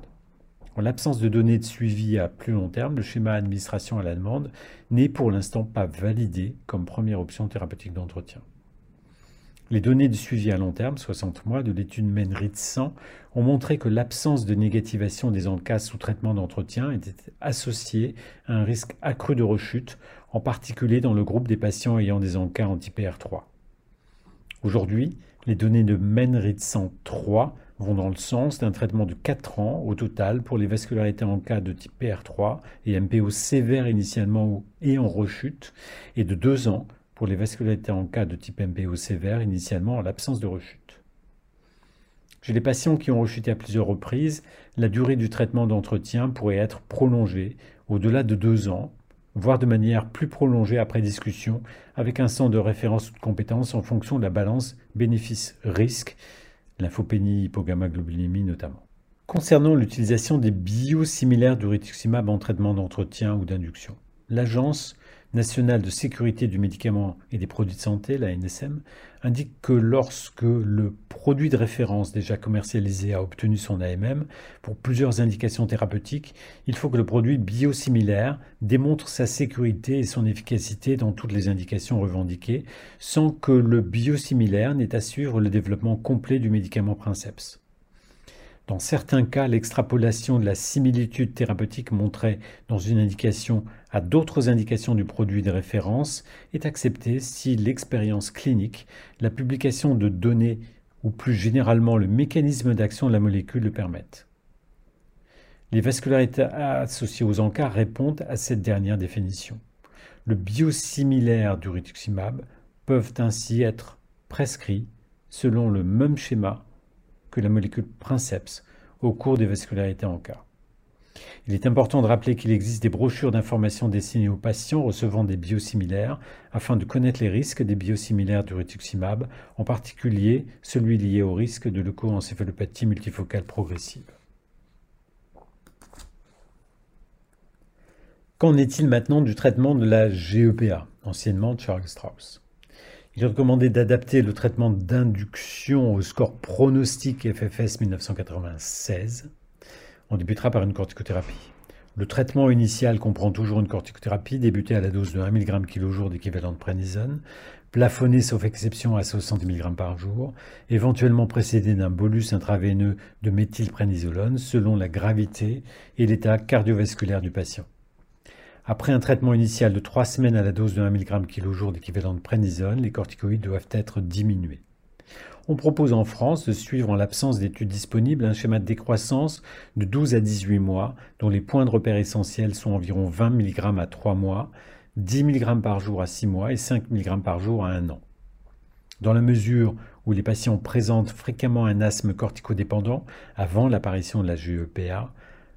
En l'absence de données de suivi à plus long terme, le schéma administration à la demande n'est pour l'instant pas validé comme première option thérapeutique d'entretien. Les données de suivi à long terme, 60 mois, de l'étude MENRIT 100 ont montré que l'absence de négativation des encas sous traitement d'entretien était associée à un risque accru de rechute, en particulier dans le groupe des patients ayant des encas anti-PR3. Aujourd'hui, les données de MENRIT 103 vont dans le sens d'un traitement de 4 ans au total pour les vascularités en cas de type PR3 et MPO sévère initialement et en rechute, et de 2 ans pour les vascularités en cas de type MPO sévère, initialement en l'absence de rechute. Chez les patients qui ont rechuté à plusieurs reprises, la durée du traitement d'entretien pourrait être prolongée au-delà de deux ans, voire de manière plus prolongée après discussion avec un centre de référence ou de compétence en fonction de la balance bénéfice-risque, lymphopénie, hypogammaglobulinémie notamment. Concernant l'utilisation des biosimilaires du rituximab en traitement d'entretien ou d'induction, l'agence nationale de sécurité du médicament et des produits de santé, la NSM, indique que lorsque le produit de référence déjà commercialisé a obtenu son AMM pour plusieurs indications thérapeutiques, il faut que le produit biosimilaire démontre sa sécurité et son efficacité dans toutes les indications revendiquées, sans que le biosimilaire n'ait à suivre le développement complet du médicament Princeps. Dans certains cas, l'extrapolation de la similitude thérapeutique montrée dans une indication à d'autres indications du produit de référence est acceptée si l'expérience clinique, la publication de données ou plus généralement le mécanisme d'action de la molécule le permettent. Les vascularités associées aux encas répondent à cette dernière définition. Le biosimilaire du rituximab peuvent ainsi être prescrits selon le même schéma que la molécule Princeps au cours des vascularités en cas. Il est important de rappeler qu'il existe des brochures d'information destinées aux patients recevant des biosimilaires afin de connaître les risques des biosimilaires du rituximab, en particulier celui lié au risque de leucoencéphalopathie multifocale progressive. Qu'en est-il maintenant du traitement de la GEPA, anciennement Charles Strauss? Il est recommandé d'adapter le traitement d'induction au score pronostic FFS 1996. On débutera par une corticothérapie. Le traitement initial comprend toujours une corticothérapie débutée à la dose de 1 mg kg d'équivalent de prénisone, plafonnée sauf exception à 60 mg par jour, éventuellement précédée d'un bolus intraveineux de méthylprénisolone selon la gravité et l'état cardiovasculaire du patient. Après un traitement initial de 3 semaines à la dose de 1 mg kg d'équivalent de prénisone, les corticoïdes doivent être diminués. On propose en France de suivre en l'absence d'études disponibles un schéma de décroissance de 12 à 18 mois, dont les points de repère essentiels sont environ 20 mg à 3 mois, 10 mg par jour à 6 mois et 5 mg par jour à 1 an. Dans la mesure où les patients présentent fréquemment un asthme corticodépendant avant l'apparition de la GEPA,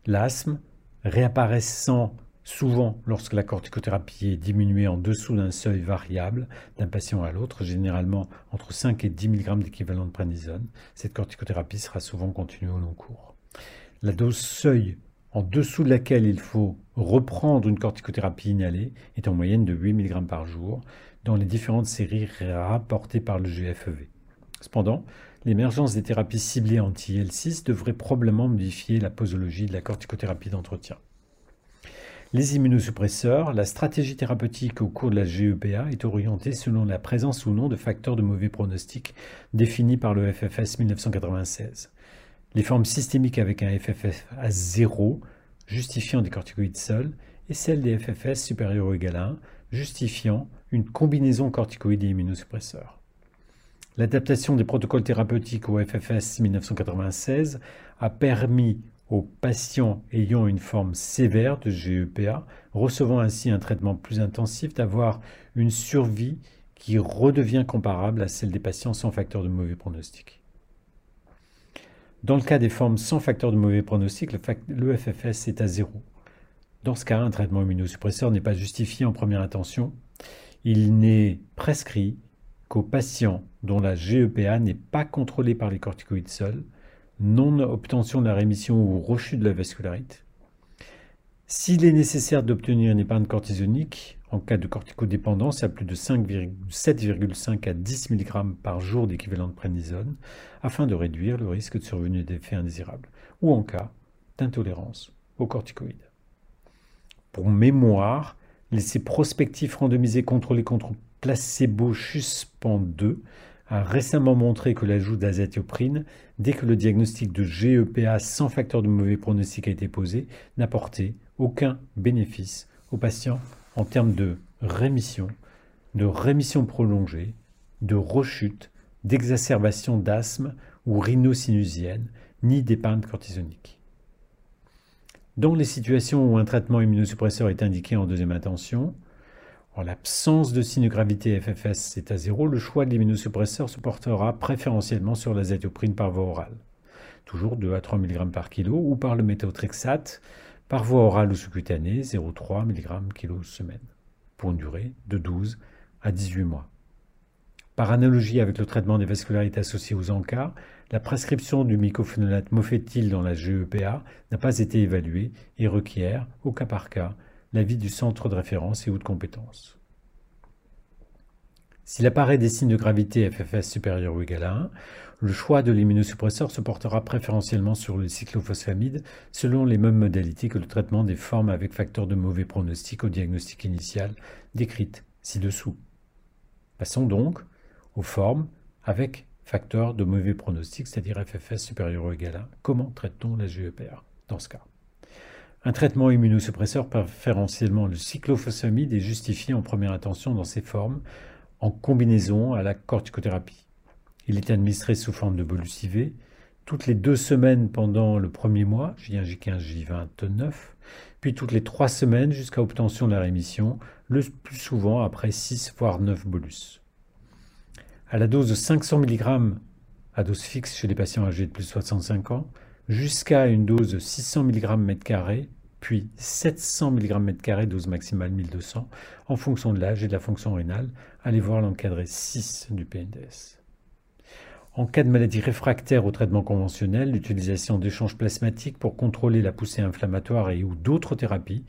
l'asthme, réapparaissant Souvent, lorsque la corticothérapie est diminuée en dessous d'un seuil variable d'un patient à l'autre, généralement entre 5 et 10 mg d'équivalent de prénisone, cette corticothérapie sera souvent continuée au long cours. La dose seuil en dessous de laquelle il faut reprendre une corticothérapie inhalée est en moyenne de 8 mg par jour dans les différentes séries rapportées par le GFEV. Cependant, l'émergence des thérapies ciblées anti-L6 devrait probablement modifier la posologie de la corticothérapie d'entretien. Les immunosuppresseurs, la stratégie thérapeutique au cours de la GEPA est orientée selon la présence ou non de facteurs de mauvais pronostic définis par le FFS 1996. Les formes systémiques avec un FFS à 0 justifiant des corticoïdes seuls et celles des FFS supérieurs ou égal à 1 justifiant une combinaison corticoïde et immunosuppresseur. L'adaptation des protocoles thérapeutiques au FFS 1996 a permis aux patients ayant une forme sévère de GEPA, recevant ainsi un traitement plus intensif, d'avoir une survie qui redevient comparable à celle des patients sans facteur de mauvais pronostic. Dans le cas des formes sans facteur de mauvais pronostic, le FFS est à zéro. Dans ce cas, un traitement immunosuppresseur n'est pas justifié en première intention. Il n'est prescrit qu'aux patients dont la GEPA n'est pas contrôlée par les corticoïdes seuls, non-obtention de la rémission ou rechute de la vascularité. S'il est nécessaire d'obtenir une épargne cortisonique en cas de corticodépendance à plus de 7,5 à 10 mg par jour d'équivalent de prénisone afin de réduire le risque de survenue d'effets indésirables ou en cas d'intolérance aux corticoïdes. Pour mémoire, l'essai prospectif randomisé contrôlé contre placebo SUSPEND 2 a récemment montré que l'ajout d'azatioprine, dès que le diagnostic de GEPA sans facteur de mauvais pronostic a été posé, n'a porté aucun bénéfice aux patients en termes de rémission, de rémission prolongée, de rechute, d'exacerbation d'asthme ou rhinosinusienne, ni d'épargne cortisonique. Dans les situations où un traitement immunosuppresseur est indiqué en deuxième intention, en l'absence de signe de gravité FFS est à zéro, le choix de l'immunosuppresseur se portera préférentiellement sur l'azatioprine par voie orale, toujours 2 à 3 mg par kilo, ou par le méthotrexate par voie orale ou sous-cutanée, 0,3 mg kg semaine, pour une durée de 12 à 18 mois. Par analogie avec le traitement des vascularités associées aux ANCA, la prescription du mycophénolate mofétyl dans la GEPA n'a pas été évaluée et requiert, au cas par cas, l'avis du centre de référence et ou de compétence. S'il apparaît des signes de gravité FFS supérieurs ou égal à 1, le choix de l'immunosuppresseur se portera préférentiellement sur le cyclophosphamide selon les mêmes modalités que le traitement des formes avec facteur de mauvais pronostic au diagnostic initial décrites ci-dessous. Passons donc aux formes avec facteur de mauvais pronostic, c'est-à-dire FFS supérieur ou égal à 1. Comment traite-t-on la GEPR dans ce cas? Un traitement immunosuppresseur, préférentiellement le cyclophosphamide, est justifié en première intention dans ces formes en combinaison à la corticothérapie. Il est administré sous forme de bolus IV toutes les deux semaines pendant le premier mois, J1, J15, J29, puis toutes les trois semaines jusqu'à obtention de la rémission, le plus souvent après 6 voire 9 bolus à la dose de 500 mg à dose fixe chez les patients âgés de plus de 65 ans, jusqu'à une dose de 600 mg m2, puis 700 mg m2 dose maximale 1200, en fonction de l'âge et de la fonction rénale. Allez voir l'encadré 6 du PNDS. En cas de maladie réfractaire au traitement conventionnel, l'utilisation d'échanges plasmatiques pour contrôler la poussée inflammatoire et ou d'autres thérapies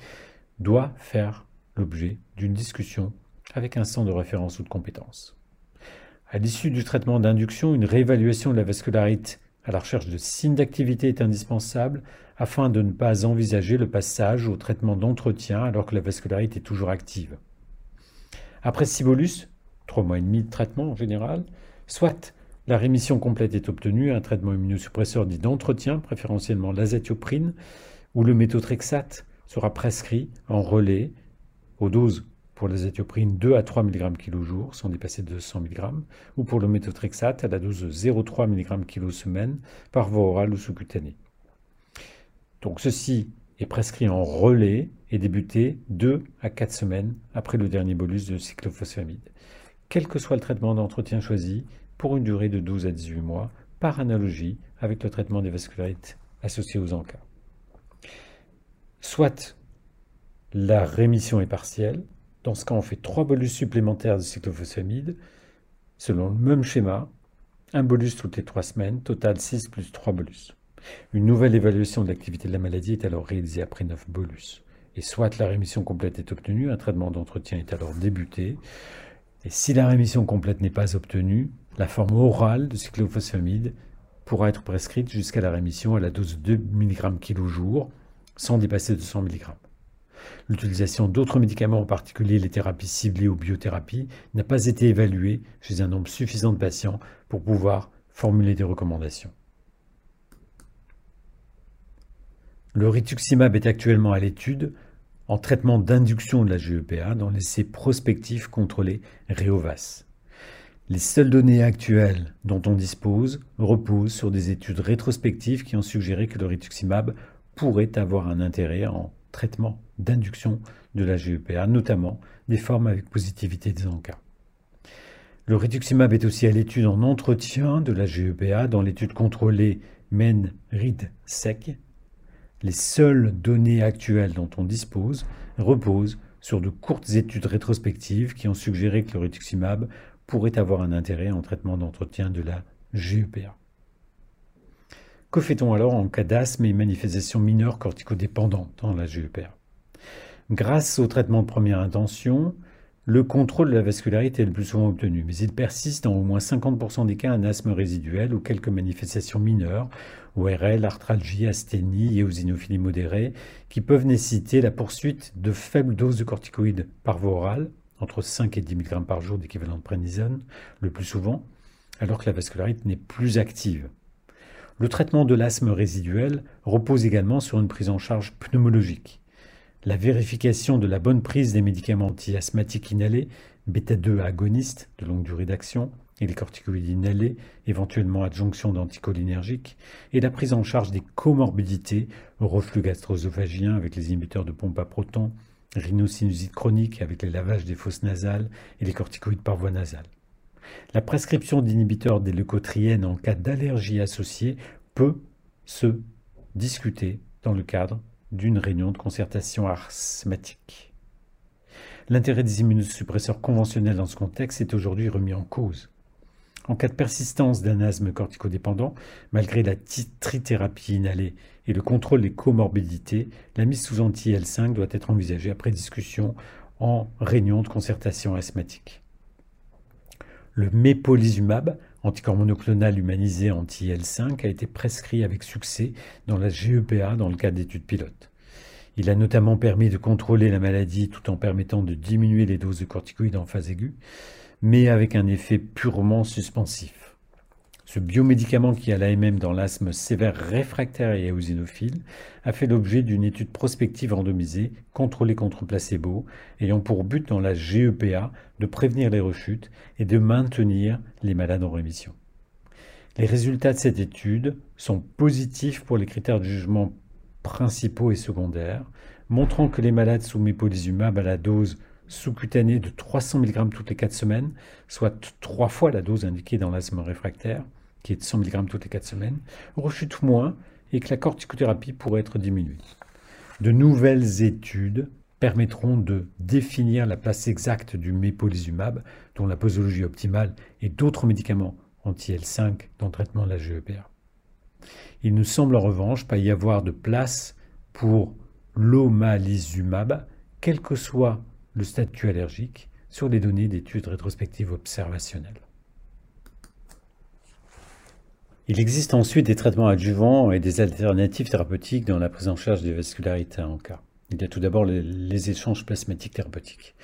doit faire l'objet d'une discussion avec un centre de référence ou de compétence. À l'issue du traitement d'induction, une réévaluation de la vascularité la recherche de signes d'activité est indispensable afin de ne pas envisager le passage au traitement d'entretien alors que la vascularité est toujours active. Après Cibolus, trois mois et demi de traitement en général, soit la rémission complète est obtenue, un traitement immunosuppresseur dit d'entretien, préférentiellement l'azatioprine, ou le méthotrexate sera prescrit en relais aux doses pour l'azatioprine 2 à 3 mg kg jour sans dépasser 200 mg, ou pour le méthotrexate à la dose de 0,3 mg kg semaine par voie orale ou sous-cutanée. Donc ceci est prescrit en relais et débuté 2 à 4 semaines après le dernier bolus de cyclophosphamide, quel que soit le traitement d'entretien choisi, pour une durée de 12 à 18 mois, par analogie avec le traitement des vascularites associées aux encas. Soit la rémission est partielle, dans ce cas, on fait trois bolus supplémentaires de cyclophosphamide, selon le même schéma, un bolus toutes les trois semaines, total 6 plus 3 bolus. Une nouvelle évaluation de l'activité de la maladie est alors réalisée après 9 bolus. Et soit la rémission complète est obtenue, un traitement d'entretien est alors débuté. Et si la rémission complète n'est pas obtenue, la forme orale de cyclophosphamide pourra être prescrite jusqu'à la rémission à la dose de 2 mg kg jour, sans dépasser 200 mg. L'utilisation d'autres médicaments, en particulier les thérapies ciblées ou biothérapies, n'a pas été évaluée chez un nombre suffisant de patients pour pouvoir formuler des recommandations. Le rituximab est actuellement à l'étude en traitement d'induction de la GEPA dans l'essai prospectif contre les réovas. Les seules données actuelles dont on dispose reposent sur des études rétrospectives qui ont suggéré que le rituximab pourrait avoir un intérêt en traitement d'induction de la GEPA, notamment des formes avec positivité des encas. Le rituximab est aussi à l'étude en entretien de la GEPA dans l'étude contrôlée MEN-RID-SEC. Les seules données actuelles dont on dispose reposent sur de courtes études rétrospectives qui ont suggéré que le rituximab pourrait avoir un intérêt en traitement d'entretien de la GEPA. Que fait-on alors en cas d'asthme et manifestations mineures corticodépendantes dans la GEPA Grâce au traitement de première intention, le contrôle de la vascularité est le plus souvent obtenu, mais il persiste dans au moins 50% des cas un asthme résiduel ou quelques manifestations mineures, ORL, arthralgie, asthénie, éosinophilie modérée, qui peuvent nécessiter la poursuite de faibles doses de corticoïdes par voie orale, entre 5 et 10 mg par jour d'équivalent de prénisone, le plus souvent, alors que la vascularité n'est plus active. Le traitement de l'asthme résiduel repose également sur une prise en charge pneumologique. La vérification de la bonne prise des médicaments anti-asthmatiques inhalés, bêta-2 agonistes de longue durée d'action, et les corticoïdes inhalés, éventuellement adjonction d'anticholinergiques, et la prise en charge des comorbidités, reflux gastro-œsophagien avec les inhibiteurs de pompe à protons, rhinosinusite chronique avec les lavages des fosses nasales et les corticoïdes par voie nasale. La prescription d'inhibiteurs des leucotriènes en cas d'allergie associée peut se discuter dans le cadre d'une réunion de concertation asthmatique. L'intérêt des immunosuppresseurs conventionnels dans ce contexte est aujourd'hui remis en cause. En cas de persistance d'un asthme corticodépendant, malgré la trithérapie inhalée et le contrôle des comorbidités, la mise sous anti-L5 doit être envisagée après discussion en réunion de concertation asthmatique. Le mépolizumab, anticorps monoclonal humanisé anti-L5, a été prescrit avec succès dans la GEPA dans le cadre d'études pilotes. Il a notamment permis de contrôler la maladie tout en permettant de diminuer les doses de corticoïdes en phase aiguë, mais avec un effet purement suspensif. Ce biomédicament qui a l'AMM dans l'asthme sévère réfractaire et éosinophile a fait l'objet d'une étude prospective randomisée contrôlée contre placebo ayant pour but dans la GEPA de prévenir les rechutes et de maintenir les malades en rémission. Les résultats de cette étude sont positifs pour les critères de jugement principaux et secondaires, montrant que les malades sous mépolizumab à la dose sous-cutanée de 300 mg toutes les 4 semaines, soit trois fois la dose indiquée dans l'asthme réfractaire, qui est de 100 mg toutes les 4 semaines, rechute moins et que la corticothérapie pourrait être diminuée. De nouvelles études permettront de définir la place exacte du mépolizumab, dont la posologie optimale, et d'autres médicaments anti-L5 dans le traitement de la GEPA. Il ne semble en revanche pas y avoir de place pour l'omalizumab, quel que soit le statut allergique sur les données d'études rétrospectives observationnelles. Il existe ensuite des traitements adjuvants et des alternatives thérapeutiques dans la prise en charge des vascularités en cas. Il y a tout d'abord les, échanges plasmatiques thérapeutiques.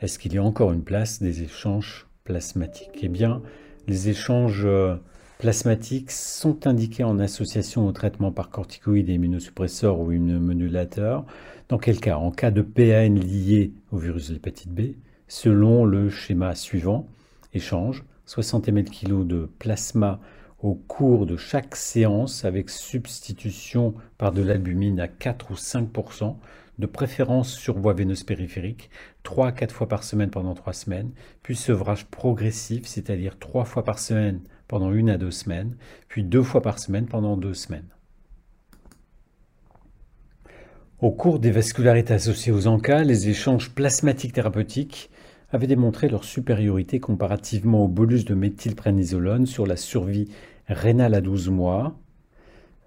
Est-ce qu'il y a encore une place des échanges plasmatiques? Eh bien, les échanges euh, plasmatiques sont indiqués en association au traitement par corticoïdes et immunosuppresseurs ou immunomodulateurs. Dans quel cas? En cas de PAN lié au virus de l'hépatite B, selon le schéma suivant, échange. 60 ml kg de plasma au cours de chaque séance avec substitution par de l'albumine à 4 ou 5% de préférence sur voie veineuse périphérique, 3 à 4 fois par semaine pendant 3 semaines, puis sevrage progressif, c'est-à-dire 3 fois par semaine pendant 1 à 2 semaines, puis 2 fois par semaine pendant 2 semaines. Au cours des vascularités associées aux ANCA, les échanges plasmatiques thérapeutiques avaient démontré leur supériorité comparativement au bolus de méthylprénisolone sur la survie rénale à 12 mois,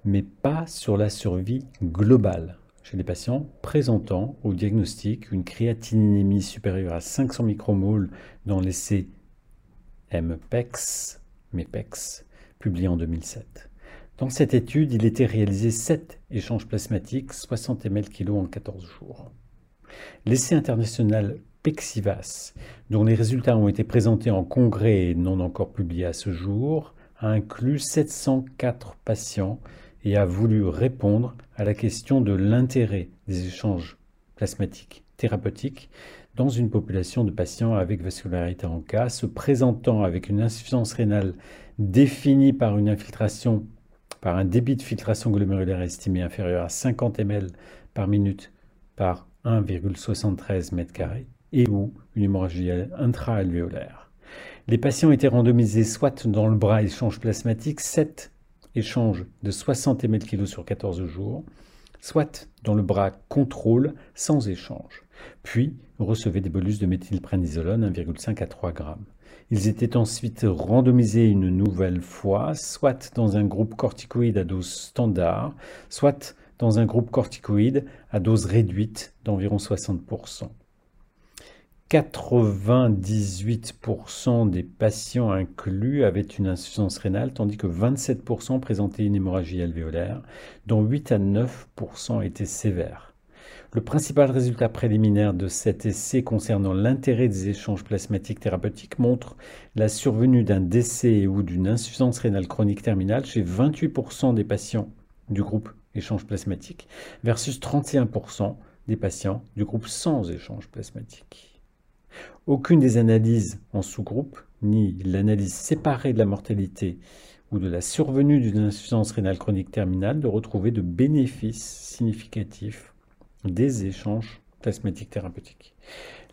mais pas sur la survie globale chez les patients présentant au diagnostic une créatininémie supérieure à 500 micromoles dans l'essai MPEX, MEPEX, publié en 2007. Dans cette étude, il était réalisé 7 échanges plasmatiques, 60 ml kg en 14 jours. L'essai international Pexivas, dont les résultats ont été présentés en congrès et non encore publiés à ce jour, a inclus 704 patients et a voulu répondre à la question de l'intérêt des échanges plasmatiques thérapeutiques dans une population de patients avec vascularité en cas, se présentant avec une insuffisance rénale définie par une infiltration par un débit de filtration glomérulaire estimé inférieur à 50 ml par minute par 1,73 m2 et ou une hémorragie intra-alvéolaire. Les patients étaient randomisés soit dans le bras échange plasmatique, 7 échanges de 60 ml kg sur 14 jours, soit dans le bras contrôle sans échange. Puis recevaient des bolus de méthylprénisolone 1,5 à 3 g. Ils étaient ensuite randomisés une nouvelle fois, soit dans un groupe corticoïde à dose standard, soit dans un groupe corticoïde à dose réduite d'environ 60%. 98% des patients inclus avaient une insuffisance rénale, tandis que 27% présentaient une hémorragie alvéolaire, dont 8 à 9% étaient sévères. Le principal résultat préliminaire de cet essai concernant l'intérêt des échanges plasmatiques thérapeutiques montre la survenue d'un décès ou d'une insuffisance rénale chronique terminale chez 28% des patients du groupe échange plasmatique versus 31% des patients du groupe sans échange plasmatique. Aucune des analyses en sous-groupe, ni l'analyse séparée de la mortalité ou de la survenue d'une insuffisance rénale chronique terminale, ne retrouvait de bénéfices significatifs des échanges plasmatiques thérapeutiques.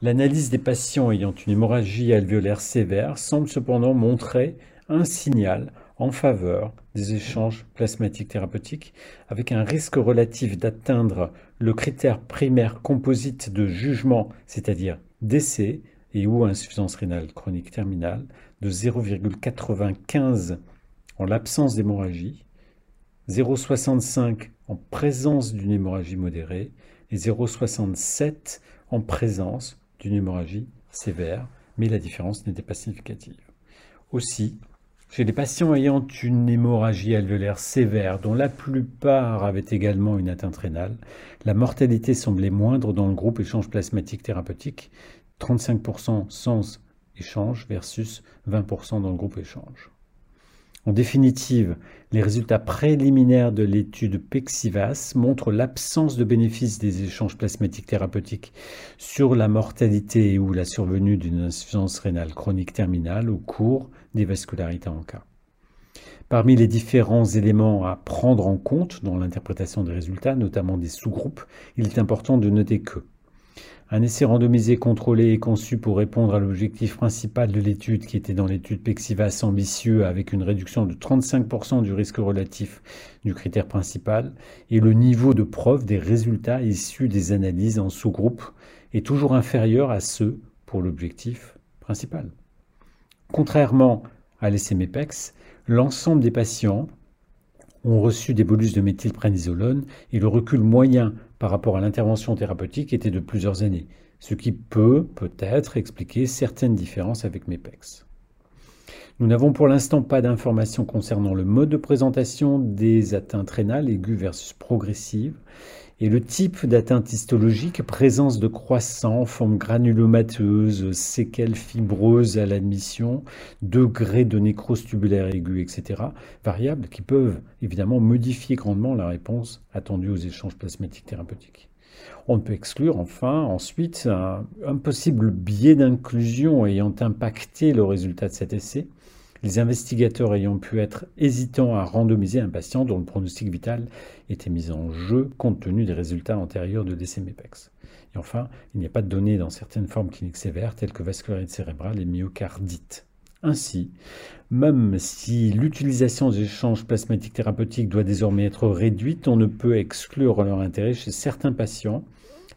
L'analyse des patients ayant une hémorragie alvéolaire sévère semble cependant montrer un signal en faveur des échanges plasmatiques thérapeutiques, avec un risque relatif d'atteindre le critère primaire composite de jugement, c'est-à-dire décès et ou insuffisance rénale chronique terminale, de 0,95 en l'absence d'hémorragie, 0,65 en présence d'une hémorragie modérée et 0,67 en présence d'une hémorragie sévère, mais la différence n'était pas significative. Aussi, chez les patients ayant une hémorragie alvéolaire sévère, dont la plupart avaient également une atteinte rénale, la mortalité semblait moindre dans le groupe échange plasmatique thérapeutique, 35% sans échange versus 20% dans le groupe échange. En définitive, les résultats préliminaires de l'étude Pexivas montrent l'absence de bénéfice des échanges plasmatiques thérapeutiques sur la mortalité ou la survenue d'une insuffisance rénale chronique terminale au cours des vascularités en cas. Parmi les différents éléments à prendre en compte dans l'interprétation des résultats, notamment des sous-groupes, il est important de noter que un essai randomisé contrôlé et conçu pour répondre à l'objectif principal de l'étude qui était dans l'étude Pexivas ambitieux avec une réduction de 35% du risque relatif du critère principal et le niveau de preuve des résultats issus des analyses en sous-groupe est toujours inférieur à ceux pour l'objectif principal. Contrairement à l'essai MEPEX, l'ensemble des patients ont reçu des bolus de méthylprénisolone et le recul moyen par rapport à l'intervention thérapeutique était de plusieurs années, ce qui peut peut-être expliquer certaines différences avec MEPEX. Nous n'avons pour l'instant pas d'informations concernant le mode de présentation des atteintes rénales aiguës versus progressives et le type d'atteinte histologique, présence de croissants, forme granulomateuse, séquelles fibreuses à l'admission, degré de nécrose tubulaire aiguë, etc., variables qui peuvent évidemment modifier grandement la réponse attendue aux échanges plasmatiques thérapeutiques. On ne peut exclure enfin ensuite un, un possible biais d'inclusion ayant impacté le résultat de cet essai, les investigateurs ayant pu être hésitants à randomiser un patient dont le pronostic vital était mis en jeu compte tenu des résultats antérieurs de DCMEPEX. Et enfin, il n'y a pas de données dans certaines formes cliniques sévères telles que vascularité cérébrale et myocardite. Ainsi, même si l'utilisation des échanges plasmatiques thérapeutiques doit désormais être réduite, on ne peut exclure leur intérêt chez certains patients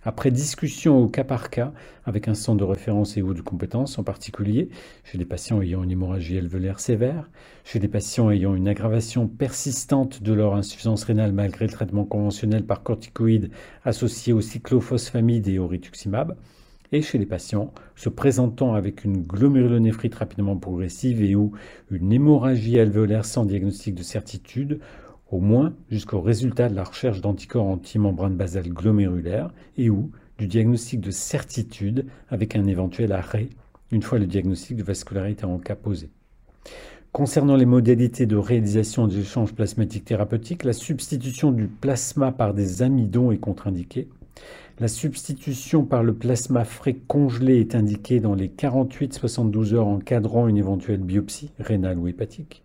après discussion au cas par cas avec un centre de référence et ou de compétences, en particulier chez les patients ayant une hémorragie alvéolaire sévère, chez les patients ayant une aggravation persistante de leur insuffisance rénale malgré le traitement conventionnel par corticoïdes associé au cyclophosphamide et au rituximab, et chez les patients se présentant avec une glomérulonéphrite rapidement progressive et ou une hémorragie alvéolaire sans diagnostic de certitude au moins jusqu'au résultat de la recherche d'anticorps anti-membrane basale glomérulaire et ou du diagnostic de certitude avec un éventuel arrêt une fois le diagnostic de vascularité en cas posé. Concernant les modalités de réalisation des échanges plasmatiques thérapeutiques, la substitution du plasma par des amidons est contre-indiquée. La substitution par le plasma frais congelé est indiquée dans les 48-72 heures encadrant une éventuelle biopsie rénale ou hépatique,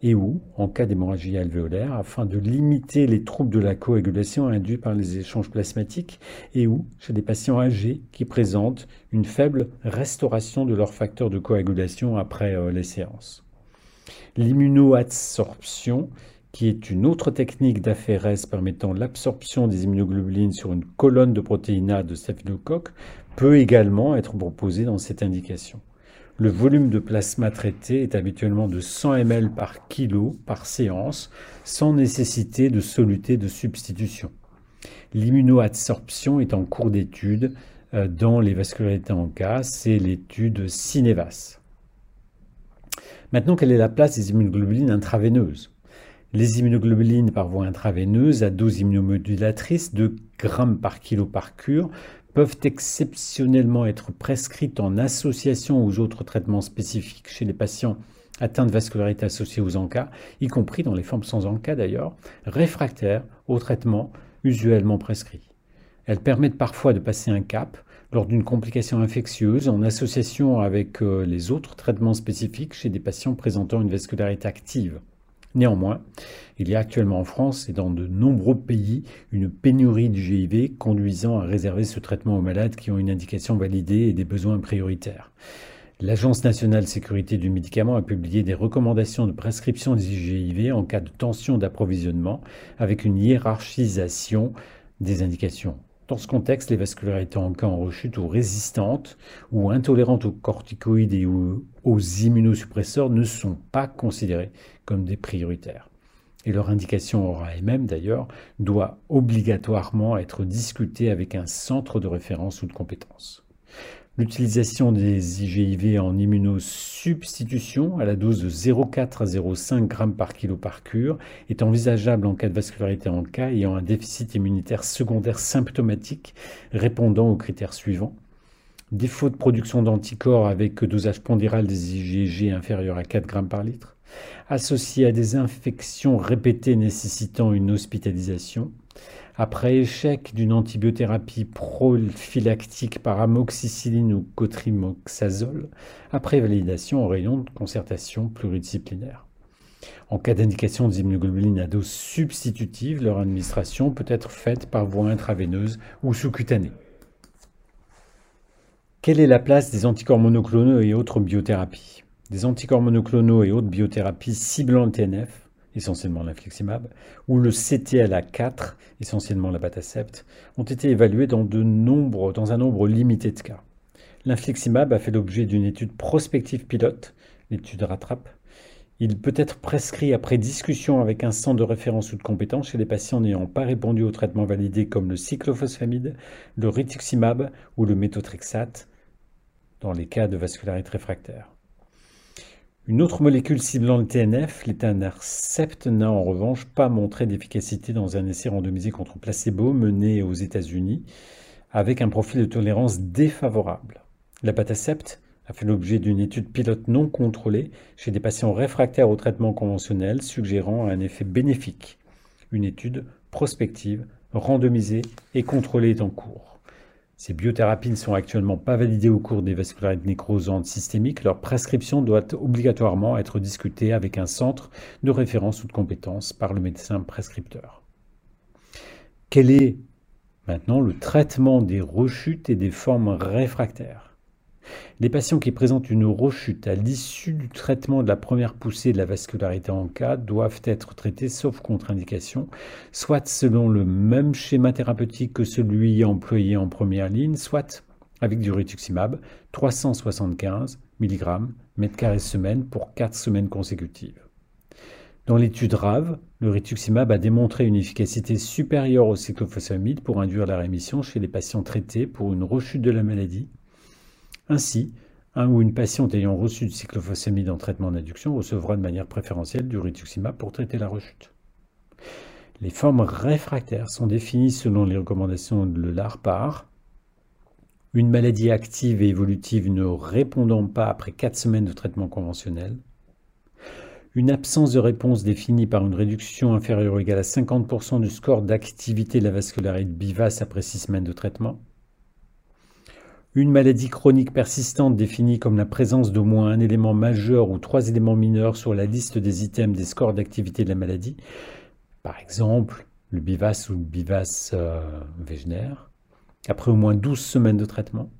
et ou en cas d'hémorragie alvéolaire, afin de limiter les troubles de la coagulation induits par les échanges plasmatiques, et ou chez des patients âgés qui présentent une faible restauration de leur facteur de coagulation après euh, les séances. L'immunoadsorption qui est une autre technique d'aphérèse permettant l'absorption des immunoglobulines sur une colonne de protéines A de staphylocoque, peut également être proposée dans cette indication. Le volume de plasma traité est habituellement de 100 ml par kilo par séance, sans nécessité de soluté de substitution. L'immunoadsorption est en cours d'étude euh, dans les vascularités en cas, c'est l'étude Cinevas. Maintenant, quelle est la place des immunoglobulines intraveineuses? Les immunoglobulines par voie intraveineuse à dose immunomodulatrice de grammes par kilo par cure peuvent exceptionnellement être prescrites en association aux autres traitements spécifiques chez les patients atteints de vascularité associée aux ANCA, y compris dans les formes sans ANCA d'ailleurs, réfractaires aux traitements usuellement prescrits. Elles permettent parfois de passer un cap lors d'une complication infectieuse en association avec euh, les autres traitements spécifiques chez des patients présentant une vascularité active. Néanmoins, il y a actuellement en France et dans de nombreux pays une pénurie du GIV conduisant à réserver ce traitement aux malades qui ont une indication validée et des besoins prioritaires. L'Agence nationale sécurité du médicament a publié des recommandations de prescription des GIV en cas de tension d'approvisionnement avec une hiérarchisation des indications. Dans ce contexte, les vascularités en cas en rechute ou résistantes ou intolérantes aux corticoïdes et aux immunosuppresseurs ne sont pas considérées comme des prioritaires. Et leur indication aura et même d'ailleurs doit obligatoirement être discutée avec un centre de référence ou de compétence. L'utilisation des IGIV en immunosubstitution à la dose de 0,4 à 0,5 g par kilo par cure est envisageable en cas de vascularité en cas ayant un déficit immunitaire secondaire symptomatique répondant aux critères suivants. Défaut de production d'anticorps avec dosage pondéral des IgG inférieur à 4 g par litre. Associé à des infections répétées nécessitant une hospitalisation après échec d'une antibiothérapie prophylactique par amoxicilline ou cotrimoxazole, après validation au rayon de concertation pluridisciplinaire. En cas d'indication des immunoglobulines à dose substitutive, leur administration peut être faite par voie intraveineuse ou sous-cutanée. Quelle est la place des anticorps monoclonaux et autres biothérapies? Des anticorps monoclonaux et autres biothérapies ciblant le TNF essentiellement l'infliximab, ou le CTLA4, essentiellement la batacept, ont été évalués dans, un nombre limité de cas. L'infliximab a fait l'objet d'une étude prospective pilote, l'étude rattrape. Il peut être prescrit après discussion avec un centre de référence ou de compétence chez les patients n'ayant pas répondu au traitement validé comme le cyclophosphamide, le rituximab ou le méthotrexate dans les cas de vascularité réfractaire. Une autre molécule ciblant le TNF, l'étanercept, n'a en revanche pas montré d'efficacité dans un essai randomisé contre placebo mené aux États-Unis avec un profil de tolérance défavorable. La a fait l'objet d'une étude pilote non contrôlée chez des patients réfractaires au traitement conventionnel suggérant un effet bénéfique. Une étude prospective, randomisée et contrôlée est en cours. Ces biothérapies ne sont actuellement pas validées au cours des vascularites nécrosantes systémiques. Leur prescription doit obligatoirement être discutée avec un centre de référence ou de compétence par le médecin prescripteur. Quel est maintenant le traitement des rechutes et des formes réfractaires? Les patients qui présentent une rechute à l'issue du traitement de la première poussée de la vascularité en cas doivent être traités sauf contre-indication, soit selon le même schéma thérapeutique que celui employé en première ligne, soit avec du rituximab 375 mg mètre carré semaine pour 4 semaines consécutives. Dans l'étude RAV, le rituximab a démontré une efficacité supérieure au cyclophosphamide pour induire la rémission chez les patients traités pour une rechute de la maladie ainsi, un ou une patiente ayant reçu du cyclophosphamide en traitement d'induction recevra de manière préférentielle du rituximab pour traiter la rechute. Les formes réfractaires sont définies selon les recommandations de l'ARPAR. Une maladie active et évolutive ne répondant pas après 4 semaines de traitement conventionnel. Une absence de réponse définie par une réduction inférieure ou égale à 50% du score d'activité de la vascularité bivace après 6 semaines de traitement une maladie chronique persistante définie comme la présence d'au moins un élément majeur ou trois éléments mineurs sur la liste des items des scores d'activité de la maladie, par exemple le BIVAS ou le BIVAS euh, après au moins 12 semaines de traitement.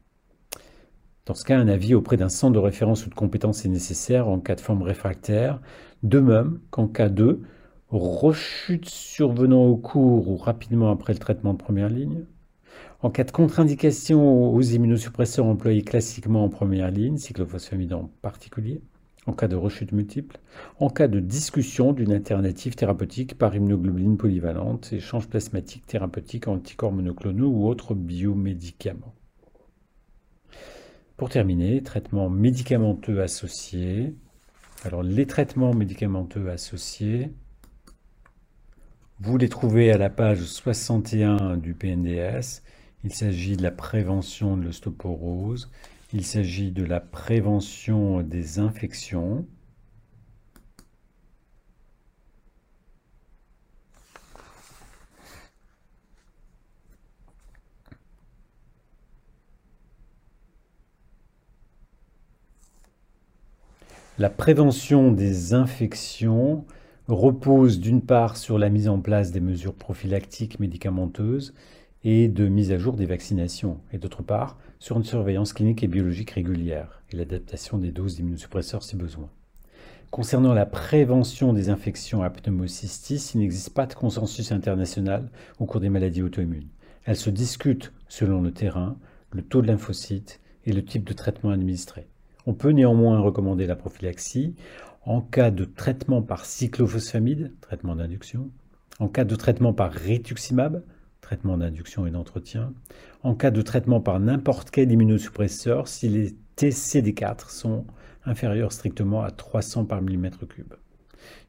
Dans ce cas, un avis auprès d'un centre de référence ou de compétence est nécessaire en cas de forme réfractaire, de même qu'en cas de rechute survenant au cours ou rapidement après le traitement de première ligne, En cas de contre-indication aux immunosuppresseurs employés classiquement en première ligne, cyclophosphamide en particulier, en cas de rechute multiple, en cas de discussion d'une alternative thérapeutique par immunoglobuline polyvalente, échange plasmatique thérapeutique, anticorps monoclonaux ou autres biomédicaments. Pour terminer, traitements médicamenteux associés. Alors les traitements médicamenteux associés, vous les trouvez à la page 61 du PNDS. Il s'agit de la prévention de l'ostéoporose, il s'agit de la prévention des infections. La prévention des infections repose d'une part sur la mise en place des mesures prophylactiques médicamenteuses et de mise à jour des vaccinations, et d'autre part sur une surveillance clinique et biologique régulière et l'adaptation des doses d'immunosuppresseurs si besoin. Concernant la prévention des infections à pneumocystis, il n'existe pas de consensus international au cours des maladies auto-immunes. Elles se discutent selon le terrain, le taux de lymphocytes et le type de traitement administré. On peut néanmoins recommander la prophylaxie en cas de traitement par cyclophosphamide, traitement d'induction, en cas de traitement par rituximab, traitement d'induction et d'entretien, en cas de traitement par n'importe quel immunosuppresseur si les TCD4 sont inférieurs strictement à 300 par millimètre cube.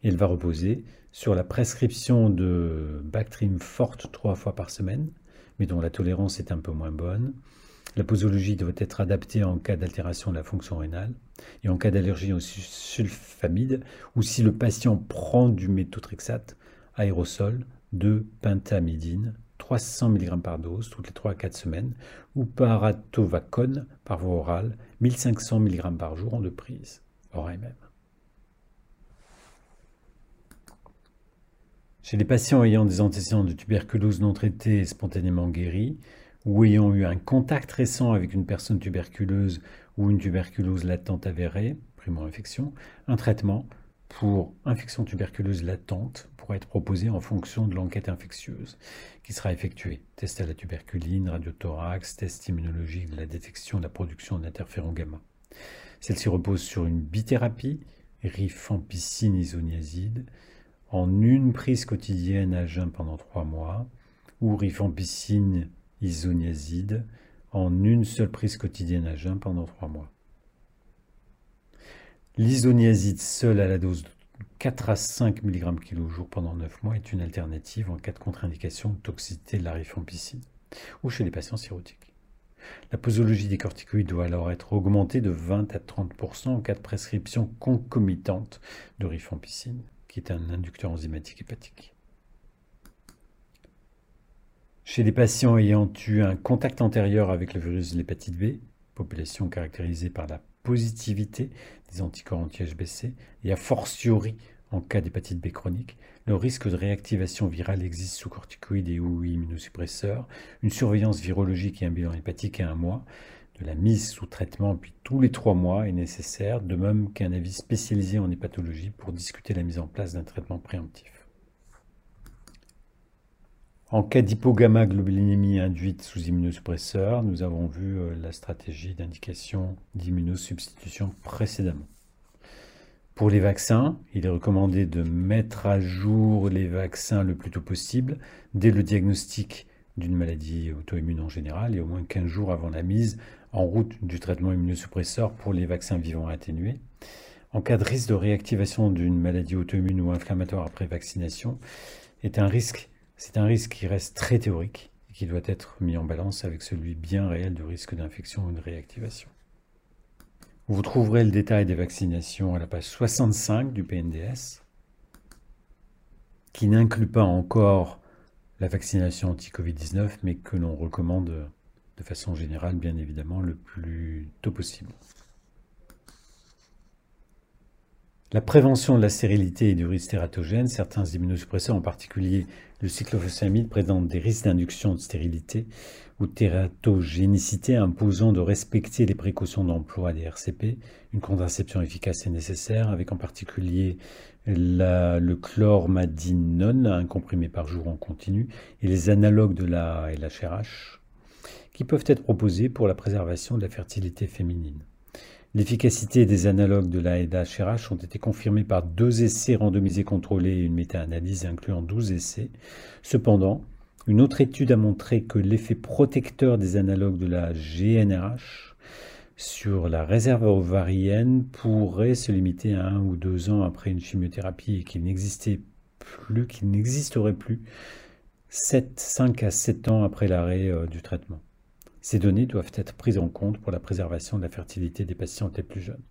elle va reposer sur la prescription de Bactrim forte trois fois par semaine, mais dont la tolérance est un peu moins bonne. La posologie doit être adaptée en cas d'altération de la fonction rénale et en cas d'allergie au sulfamide ou si le patient prend du méthotrexate aérosol de pentamidine 300 mg par dose toutes les 3 à 4 semaines ou par atovacone par voie orale 1500 mg par jour en deux prises, hors. Chez les patients ayant des antécédents de tuberculose non traités et spontanément guéris, ou ayant eu un contact récent avec une personne tuberculeuse ou une tuberculose latente avérée, primo-infection, un traitement pour infection tuberculeuse latente être proposé en fonction de l'enquête infectieuse qui sera effectuée. Test à la tuberculine, radiothorax, test immunologique de la détection de la production d'interféron gamma. Celle-ci repose sur une bithérapie, rifampicine isoniazide, en une prise quotidienne à jeun pendant trois mois, ou rifampicine isoniazide en une seule prise quotidienne à jeun pendant trois mois. L'isoniazide seule à la dose de 4 à 5 mg kg jour pendant 9 mois est une alternative en cas de contre-indication de toxicité de la rifampicine ou chez les patients cirrhotiques. La posologie des corticoïdes doit alors être augmentée de 20 à 30% en cas de prescription concomitante de rifampicine, qui est un inducteur enzymatique hépatique. Chez les patients ayant eu un contact antérieur avec le virus de l'hépatite B, population caractérisée par la positivité des anticorps anti-HBC et a fortiori en cas d'hépatite B chronique, le risque de réactivation virale existe sous corticoïdes et ou immunosuppresseurs, une surveillance virologique et un bilan hépatique à un mois, de la mise sous traitement puis tous les trois mois est nécessaire, de même qu'un avis spécialisé en hépatologie pour discuter la mise en place d'un traitement préemptif. En cas d'hypogamma-globulinémie induite sous immunosuppresseur, nous avons vu euh, la stratégie d'indication d'immunosubstitution précédemment. Pour les vaccins, il est recommandé de mettre à jour les vaccins le plus tôt possible, dès le diagnostic d'une maladie auto-immune en général et au moins 15 jours avant la mise en route du traitement immunosuppresseur pour les vaccins vivants atténués. En cas de risque de réactivation d'une maladie auto-immune ou inflammatoire après vaccination, c'est un risque qui reste très théorique et qui doit être mis en balance avec celui bien réel du risque d'infection ou de réactivation. Vous trouverez le détail des vaccinations à la page 65 du PNDS, qui n'inclut pas encore la vaccination anti-Covid-19, mais que l'on recommande de façon générale, bien évidemment, le plus tôt possible. La prévention de la stérilité et du risque tératogène, certains immunosuppresseurs, en particulier le cyclophosphamide, présentent des risques d'induction de stérilité ou tératogénicité imposant de respecter les précautions d'emploi des RCP. Une contraception efficace est nécessaire, avec en particulier le chlormadinone, un comprimé par jour en continu, et les analogues de la LHRH, qui peuvent être proposés pour la préservation de la fertilité féminine. L'efficacité des analogues de la LHRH ont été confirmées par deux essais randomisés contrôlés et une méta-analyse incluant 12 essais. Cependant, une autre étude a montré que l'effet protecteur des analogues de la GNRH sur la réserve ovarienne pourrait se limiter à un ou deux ans après une chimiothérapie et qu'il n'existait plus, qu'il n'existerait plus 7, 5 à 7 ans après l'arrêt euh, du traitement. Ces données doivent être prises en compte pour la préservation de la fertilité des patientes les plus jeunes.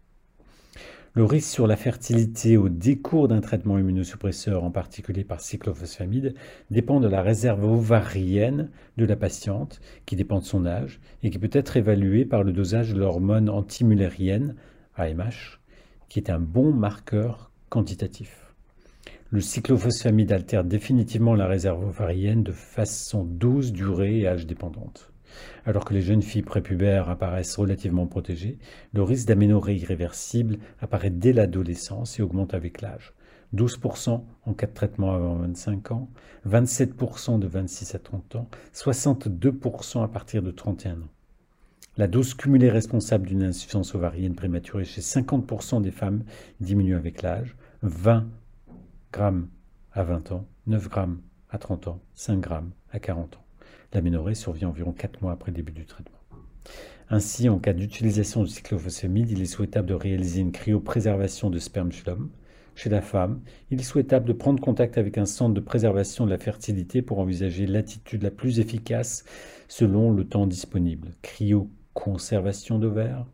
Le risque sur la fertilité au décours d'un traitement immunosuppresseur, en particulier par cyclophosphamide, dépend de la réserve ovarienne de la patiente, qui dépend de son âge et qui peut être évaluée par le dosage de l'hormone antimullérienne, AMH, qui est un bon marqueur quantitatif. Le cyclophosphamide altère définitivement la réserve ovarienne de façon dose, durée et âge dépendante. Alors que les jeunes filles prépubères apparaissent relativement protégées, le risque d'aménorrhée irréversible apparaît dès l'adolescence et augmente avec l'âge. 12% en cas de traitement avant 25 ans, 27% de 26 à 30 ans, 62% à partir de 31 ans. La dose cumulée responsable d'une insuffisance ovarienne prématurée chez 50% des femmes diminue avec l'âge, 20 grammes à 20 ans, 9 grammes à 30 ans, 5 grammes à 40 ans. L'aménorrhée survient environ 4 mois après le début du traitement. Ainsi, en cas d'utilisation du cyclophosphamide, il est souhaitable de réaliser une cryopréservation de sperme chez l'homme. Chez la femme, il est souhaitable de prendre contact avec un centre de préservation de la fertilité pour envisager l'attitude la plus efficace selon le temps disponible. Cryoconservation d'ovaires,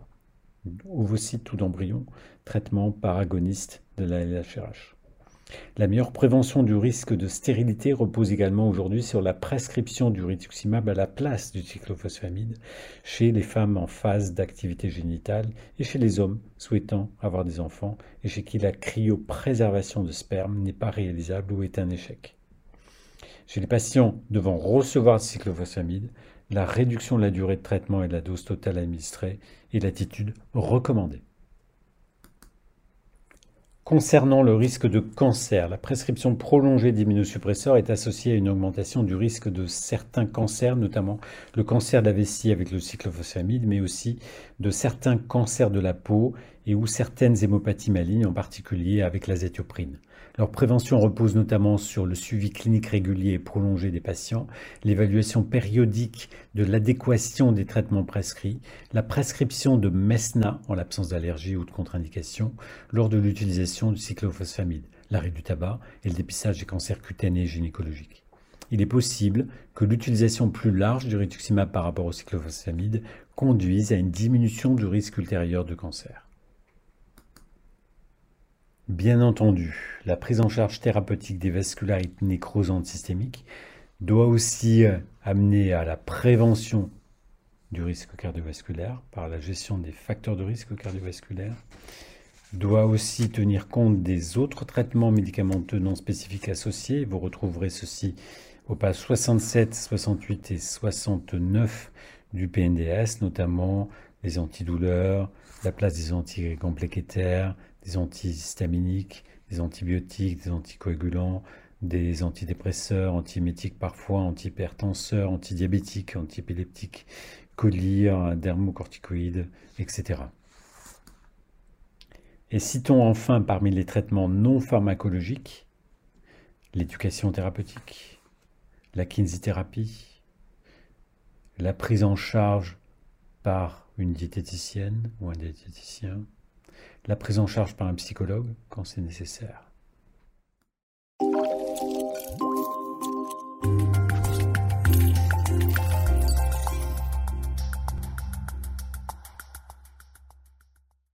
ovocytes ou d'embryons, traitement par agoniste de la LHRH. La meilleure prévention du risque de stérilité repose également aujourd'hui sur la prescription du rituximab à la place du cyclophosphamide chez les femmes en phase d'activité génitale et chez les hommes souhaitant avoir des enfants et chez qui la cryopréservation de sperme n'est pas réalisable ou est un échec. Chez les patients devant recevoir le cyclophosphamide, la réduction de la durée de traitement et de la dose totale administrée est l'attitude recommandée. Concernant le risque de cancer, la prescription prolongée d'immunosuppresseurs est associée à une augmentation du risque de certains cancers, notamment le cancer de la vessie avec le cyclophosphamide, mais aussi de certains cancers de la peau et ou certaines hémopathies malignes, en particulier avec l'azétioprine. Leur prévention repose notamment sur le suivi clinique régulier et prolongé des patients, l'évaluation périodique de l'adéquation des traitements prescrits, la prescription de MESNA en l'absence d'allergie ou de contre-indication lors de l'utilisation du cyclophosphamide, l'arrêt du tabac et le dépistage des cancers cutanés et gynécologiques. Il est possible que l'utilisation plus large du rituximab par rapport au cyclophosphamide conduise à une diminution du risque ultérieur de cancer. Bien entendu, la prise en charge thérapeutique des vascularites nécrosantes systémiques doit aussi euh, amener à la prévention du risque cardiovasculaire par la gestion des facteurs de risque cardiovasculaire, doit aussi tenir compte des autres traitements médicamenteux non spécifiques associés. Vous retrouverez ceci au pages 67, 68 et 69 du PNDS, notamment les antidouleurs, la place des anticompléquitaires, des antihistaminiques, des antibiotiques, des anticoagulants, des antidépresseurs, antiémétiques parfois, antihypertenseurs, antidiabétiques, antiépileptiques, collyres, dermocorticoïdes, etc. Et citons enfin parmi les traitements non pharmacologiques l'éducation thérapeutique, la kinésithérapie, la prise en charge par une diététicienne ou un diététicien, la prise en charge par un psychologue quand c'est nécessaire.